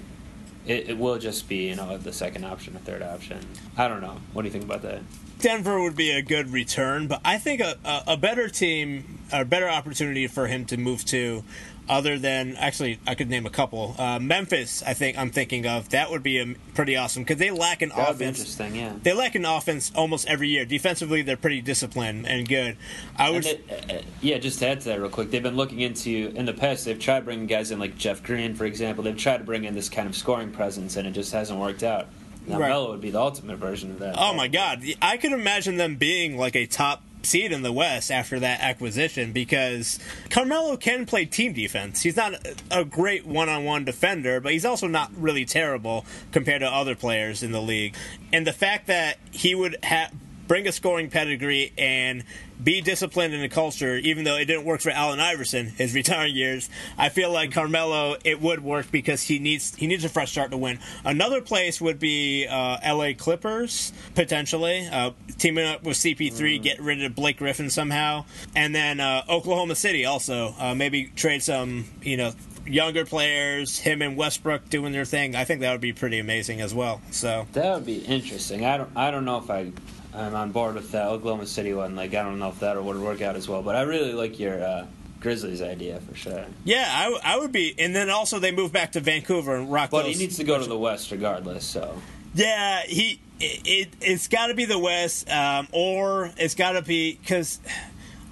[SPEAKER 3] it, it will just be you know the second option, the third option. I don't know. What do you think about that?
[SPEAKER 2] Denver would be a good return, but I think a, a, a better team, a better opportunity for him to move to other than actually I could name a couple. Uh, Memphis, I think I'm thinking of that would be a, pretty awesome because they lack an
[SPEAKER 3] that
[SPEAKER 2] offense.
[SPEAKER 3] interesting, yeah.
[SPEAKER 2] They lack an offense almost every year. Defensively, they're pretty disciplined and good. I would,
[SPEAKER 3] uh, uh, yeah. Just to add to that real quick, they've been looking into in the past. They've tried bringing guys in like Jeff Green, for example. They've tried to bring in this kind of scoring presence, and it just hasn't worked out. Now right. Melo would be the ultimate version of that.
[SPEAKER 2] Oh my God, I could imagine them being like a top seed in the West after that acquisition because Carmelo can play team defense. He's not a great one on one defender, but he's also not really terrible compared to other players in the league. And the fact that he would have bring a scoring pedigree and be disciplined in the culture, even though it didn't work for Allen Iverson his retiring years. I feel like Carmelo it would work because he needs he needs a fresh start to win. Another place would be uh, L.A. Clippers potentially uh, teaming up with CP3, mm. get rid of Blake Griffin somehow, and then uh, Oklahoma City also uh, maybe trade some you know younger players, him and Westbrook doing their thing. I think that would be pretty amazing as well. So
[SPEAKER 3] that would be interesting. I don't I don't know if I I'm on board with that Oklahoma City one. Like, I don't know if that would work out as well, but I really like your uh, Grizzlies idea for sure.
[SPEAKER 2] Yeah, I, w- I would be. And then also they move back to Vancouver and rock.
[SPEAKER 3] But
[SPEAKER 2] those,
[SPEAKER 3] he needs to go to the West regardless. So
[SPEAKER 2] yeah, he it, it has got to be the West, um, or it's got to be because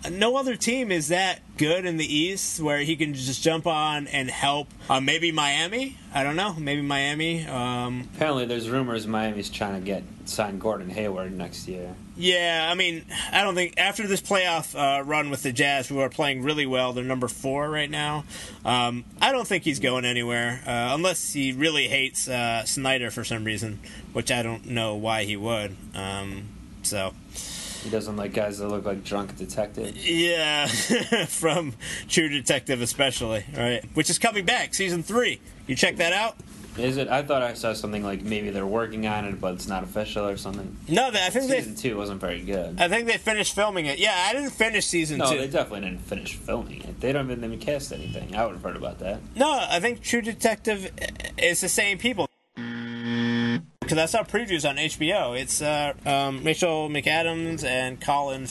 [SPEAKER 2] no other team is that good in the East where he can just jump on and help. Uh, maybe Miami. I don't know. Maybe Miami. Um,
[SPEAKER 3] Apparently, there's rumors Miami's trying to get sign Gordon Hayward next year.
[SPEAKER 2] Yeah, I mean, I don't think after this playoff uh, run with the Jazz, who are playing really well, they're number four right now. Um, I don't think he's going anywhere uh, unless he really hates uh, Snyder for some reason, which I don't know why he would. Um, so.
[SPEAKER 3] He doesn't like guys that look like drunk detectives.
[SPEAKER 2] Yeah, from True Detective especially, right? Which is coming back, season three. You check that out.
[SPEAKER 3] Is it? I thought I saw something like maybe they're working on it, but it's not official or something.
[SPEAKER 2] No, I think
[SPEAKER 3] season
[SPEAKER 2] they,
[SPEAKER 3] two wasn't very good.
[SPEAKER 2] I think they finished filming it. Yeah, I didn't finish season
[SPEAKER 3] no,
[SPEAKER 2] two.
[SPEAKER 3] No, they definitely didn't finish filming it. They don't even cast anything. I would have heard about that.
[SPEAKER 2] No, I think True Detective is the same people because I saw previews on HBO. It's uh, um, Rachel McAdams and Colin.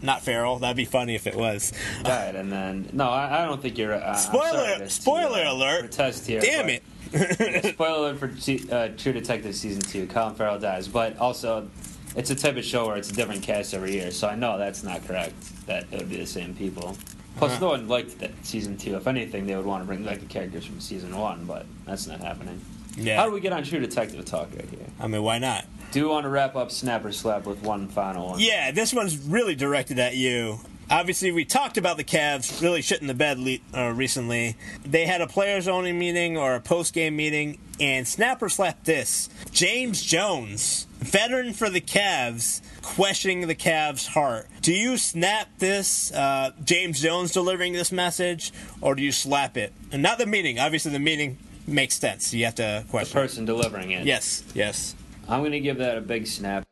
[SPEAKER 2] Not Farrell. That'd be funny if it was.
[SPEAKER 3] Died, and then no, I, I don't think you're. Uh,
[SPEAKER 2] spoiler! spoiler
[SPEAKER 3] to,
[SPEAKER 2] uh, alert!
[SPEAKER 3] Protest here.
[SPEAKER 2] Damn it!
[SPEAKER 3] spoiler alert for uh, True Detective season two. Colin Farrell dies, but also it's a type of show where it's a different cast every year. So I know that's not correct. That it would be the same people. Plus, uh-huh. no one liked that season two. If anything, they would want to bring back the characters from season one, but that's not happening. Yeah. How do we get on True Detective talk right here?
[SPEAKER 2] I mean, why not?
[SPEAKER 3] Do you want to wrap up Snapper Slap with one final one?
[SPEAKER 2] Yeah, this one's really directed at you. obviously we talked about the Cavs really shitting the bed le- uh, recently. They had a players only meeting or a post game meeting, and Snapper slapped this: James Jones, veteran for the Cavs, questioning the Cavs' heart. Do you snap this, uh, James Jones delivering this message, or do you slap it? And not the meeting. Obviously, the meeting makes sense. You have to question The
[SPEAKER 3] person delivering it.
[SPEAKER 2] Yes, yes.
[SPEAKER 3] I'm going to give that a big snap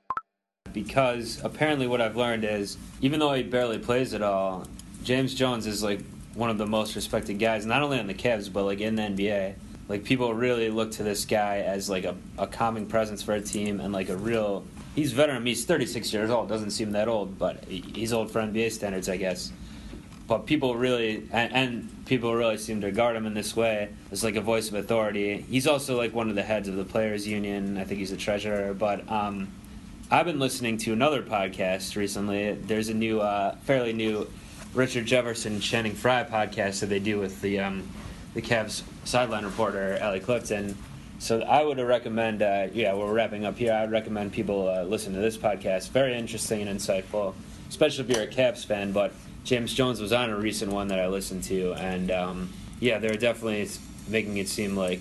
[SPEAKER 3] because apparently what I've learned is even though he barely plays at all, James Jones is like one of the most respected guys, not only on the Cavs but like in the NBA. Like people really look to this guy as like a, a calming presence for a team and like a real. He's veteran. He's 36 years old. Doesn't seem that old, but he's old for NBA standards, I guess. But people really and, and people really seem to regard him in this way as like a voice of authority. He's also like one of the heads of the players' union. I think he's a treasurer. But um, I've been listening to another podcast recently. There's a new, uh, fairly new, Richard Jefferson Channing Frye podcast that they do with the um, the Cavs sideline reporter Allie Clifton. So I would recommend, uh, yeah, we're wrapping up here. I would recommend people uh, listen to this podcast. Very interesting and insightful, especially if you're a Cavs fan. But James Jones was on a recent one that I listened to, and um, yeah, they're definitely making it seem like,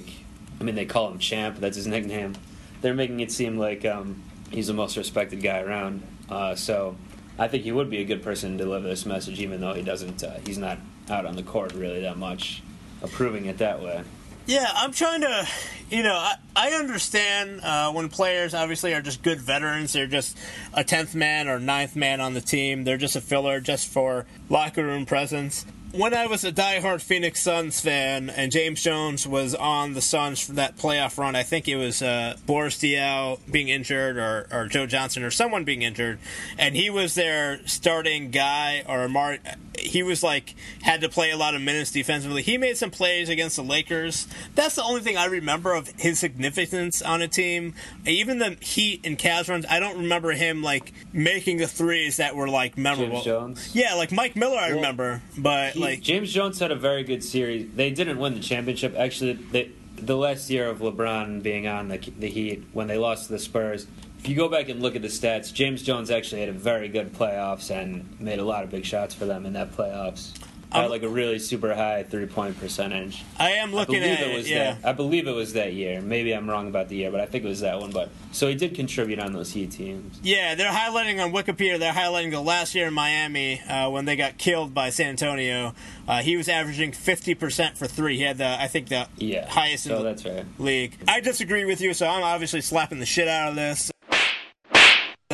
[SPEAKER 3] I mean, they call him Champ. That's his nickname. They're making it seem like um, he's the most respected guy around. Uh, so I think he would be a good person to deliver this message, even though he doesn't. Uh, he's not out on the court really that much, approving it that way.
[SPEAKER 2] Yeah, I'm trying to, you know, I, I understand uh, when players obviously are just good veterans. They're just a 10th man or ninth man on the team. They're just a filler just for locker room presence. When I was a diehard Phoenix Suns fan and James Jones was on the Suns for that playoff run, I think it was uh, Boris Diaw being injured or, or Joe Johnson or someone being injured, and he was their starting guy or Mar- he was like had to play a lot of minutes defensively. He made some plays against the Lakers. That's the only thing I remember of his significance on a team. Even the Heat and Cavs runs, I don't remember him like making the threes that were like memorable.
[SPEAKER 3] James Jones?
[SPEAKER 2] Yeah, like Mike Miller, I
[SPEAKER 3] Well,
[SPEAKER 2] remember, but
[SPEAKER 3] He-
[SPEAKER 2] like
[SPEAKER 3] James Jones had a very good series. They didn't win the championship. Actually, they, the last year of LeBron being on the, the Heat when they lost to the Spurs. If you go back and look at the stats, James Jones actually had a very good playoffs and made a lot of big shots for them in that playoffs. Had like a really super high three point percentage.
[SPEAKER 2] I am looking
[SPEAKER 3] believe
[SPEAKER 2] at
[SPEAKER 3] it
[SPEAKER 2] it.
[SPEAKER 3] was
[SPEAKER 2] yeah.
[SPEAKER 3] that. I believe it was that year. Maybe I'm wrong about the year, but I think it was that one. But so he did contribute on those Heat teams.
[SPEAKER 2] Yeah, they're highlighting on Wikipedia. They're highlighting the last year in Miami uh, when they got killed by San Antonio. Uh, he was averaging fifty percent for three. He had the, I think, the
[SPEAKER 3] Yeah,
[SPEAKER 2] highest
[SPEAKER 3] So
[SPEAKER 2] in the
[SPEAKER 3] that's right.
[SPEAKER 2] league. I disagree with you, so I'm obviously slapping the shit out of this.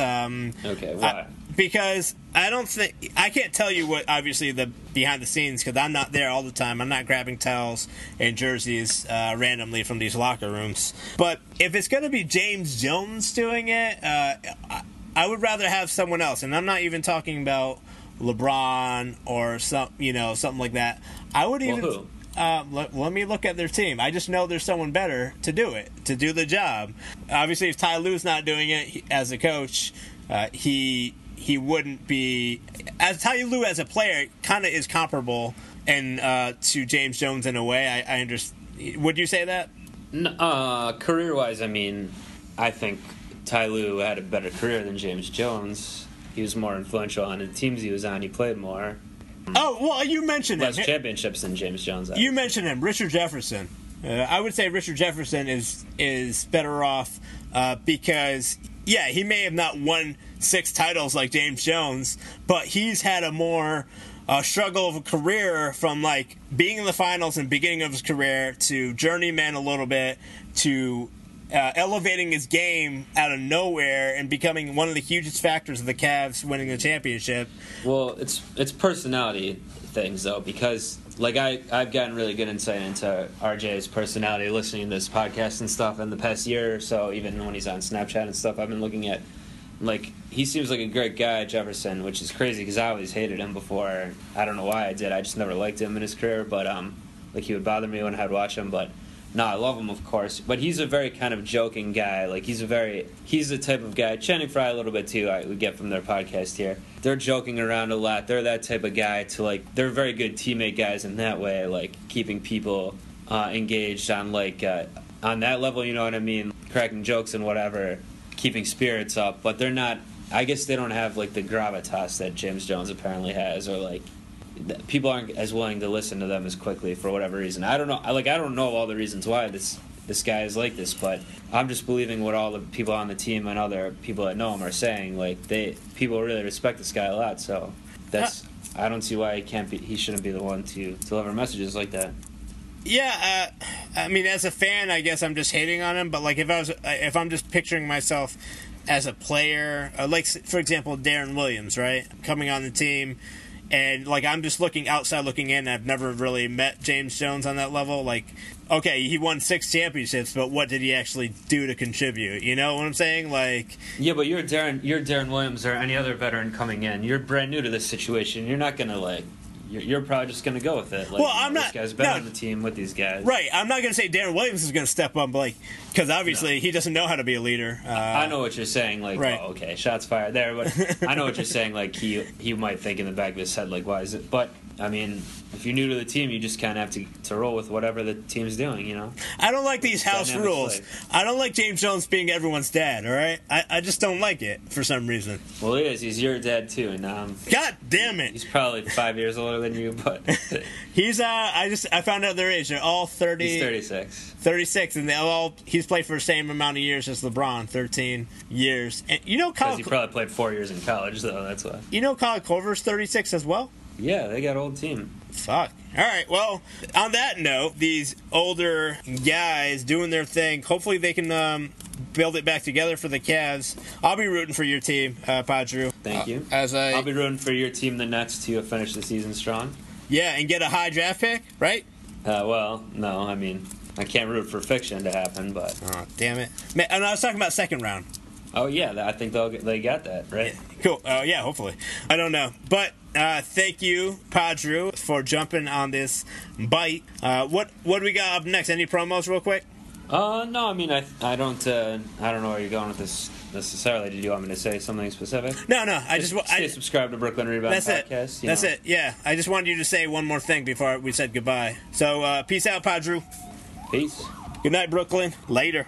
[SPEAKER 2] Um,
[SPEAKER 3] Okay, why?
[SPEAKER 2] I- because I don't think I can't tell you what obviously the behind the scenes because I'm not there all the time. I'm not grabbing towels and jerseys uh, randomly from these locker rooms. But if it's going to be James Jones doing it, uh, I, I would rather have someone else. And I'm not even talking about LeBron or some you know something like that. I would
[SPEAKER 3] Well,
[SPEAKER 2] even.
[SPEAKER 3] who?
[SPEAKER 2] Uh, let, let me look at their team. I just know there's someone better to do it, to do the job. Obviously, if Ty Lue's not doing it he, as a coach, uh, he he wouldn't be. As Ty Lue as a player, kind of is comparable and uh, to James Jones in a way. I, I understand. Would you say that?
[SPEAKER 3] N- Uh, career wise, I mean, I think Ty Lue had a better career than James Jones. He was more influential on the teams he was on. He played more.
[SPEAKER 2] Oh well, you mentioned
[SPEAKER 3] Less
[SPEAKER 2] him.
[SPEAKER 3] championships than James Jones. I
[SPEAKER 2] You mentioned him, Richard Jefferson. Uh, I would say Richard Jefferson is is better off uh, because yeah, he may have not won six titles like James Jones, but he's had a more uh, struggle of a career from like being in the finals and beginning of his career to journeyman a little bit to uh, elevating his game out of nowhere and becoming one of the hugest factors of the Cavs winning the championship.
[SPEAKER 3] Well, it's it's personality things though, because like I I've gotten really good insight into RJ's personality listening to this podcast and stuff in the past year or so. Even when he's on Snapchat and stuff, I've been looking at like he seems like a great guy, Jefferson, which is crazy because I always hated him before. I don't know why I did. I just never liked him in his career, but um, like he would bother me when I'd watch him, but. No, I love him, of course, but he's a very kind of joking guy. Like he's a very he's the type of guy. Channing Frye a little bit too. I we get from their podcast here. They're joking around a lot. They're that type of guy to like. They're very good teammate guys in that way, like keeping people uh, engaged on like uh, on that level. You know what I mean? Cracking jokes and whatever, keeping spirits up. But they're not. I guess they don't have like the gravitas that James Jones apparently has, or like people aren't as willing to listen to them as quickly for whatever reason. I don't know. Like I don't know all the reasons why this this guy is like this, but I'm just believing what all the people on the team and other people that know him are saying. Like they people really respect this guy a lot, so that's. I don't see why he can't be. He shouldn't be the one to deliver messages like that.
[SPEAKER 2] Yeah, uh, I mean, as a fan, I guess I'm just hating on him. But like, if I was, if I'm just picturing myself as a player, uh, like for example, Deron Williams, right, coming on the team, and like I'm just looking outside, looking in. I've never really met James Jones on that level. Like, okay, he won six championships, but what did he actually do to contribute? You know what I'm saying? Like,
[SPEAKER 3] Yeah, but you're Deron. You're Deron Williams or any other veteran coming in. You're brand new to this situation. You're not gonna like. You're, you're probably just gonna go with it. Like,
[SPEAKER 2] Well, I'm
[SPEAKER 3] this
[SPEAKER 2] not-
[SPEAKER 3] guy's been
[SPEAKER 2] no.
[SPEAKER 3] on the team with these guys.
[SPEAKER 2] right? I'm not gonna say Deron Williams is gonna step up, like, because obviously he doesn't know how to be a leader. Uh,
[SPEAKER 3] I know what you're saying. Like,
[SPEAKER 2] Right.
[SPEAKER 3] oh, okay, shots fired there. But I know what you're saying. Like, he he might think in the back of his head, like, why is it? But I mean, if you're new to the team, you just kind of have to to roll with whatever the team's doing. You know.
[SPEAKER 2] I don't like these house
[SPEAKER 3] Dynamic
[SPEAKER 2] rules.
[SPEAKER 3] play.
[SPEAKER 2] I don't like James Jones being everyone's dad. All right, I, I just don't like it for some reason.
[SPEAKER 3] Well, he is. He's your dad too, and um,
[SPEAKER 2] God damn it!
[SPEAKER 3] he's probably five years older than you, but
[SPEAKER 2] He's uh, I just I found out their age. They're all 30,
[SPEAKER 3] he's 36.
[SPEAKER 2] 36, and they all he's played for the same amount of years as LeBron, thirteen years. And you know, Kyle,
[SPEAKER 3] Because he probably played four years in college, though. That's why.
[SPEAKER 2] you know, Kyle thirty six as well.
[SPEAKER 3] Yeah, they got old team.
[SPEAKER 2] Fuck. All right. Well, on that note, these older guys doing their thing. Hopefully, they can um, build it back together for the Cavs. I'll be rooting for your team, uh, Padru.
[SPEAKER 3] Thank you.
[SPEAKER 2] As I
[SPEAKER 3] I'll be rooting for your team, the Nets, to finish the season strong.
[SPEAKER 2] yeah, and get a high draft pick, right?
[SPEAKER 3] Uh, well, no, I mean, I can't root for fiction to happen, but
[SPEAKER 2] Oh, damn it! Man, and I was talking about second round.
[SPEAKER 3] oh yeah, I think they'll get, they got that right.
[SPEAKER 2] Cool. Uh, yeah, hopefully. I don't know. But uh, thank you, Padru, for jumping on this Byte. Uh, what what do we got up next? Any promos, real quick?
[SPEAKER 3] Uh, no, I mean, I I don't uh, I don't know where you're going with this necessarily. Did you want me to say something specific?
[SPEAKER 2] No, no. I just, wa-
[SPEAKER 3] stay
[SPEAKER 2] I,
[SPEAKER 3] subscribed to Brooklyn Rebound
[SPEAKER 2] that's it.
[SPEAKER 3] podcast. you
[SPEAKER 2] That's
[SPEAKER 3] know.
[SPEAKER 2] it. Yeah. I just wanted you to say one more thing before we said goodbye. So uh, peace out, Padru.
[SPEAKER 3] Peace.
[SPEAKER 2] Good night, Brooklyn. Later.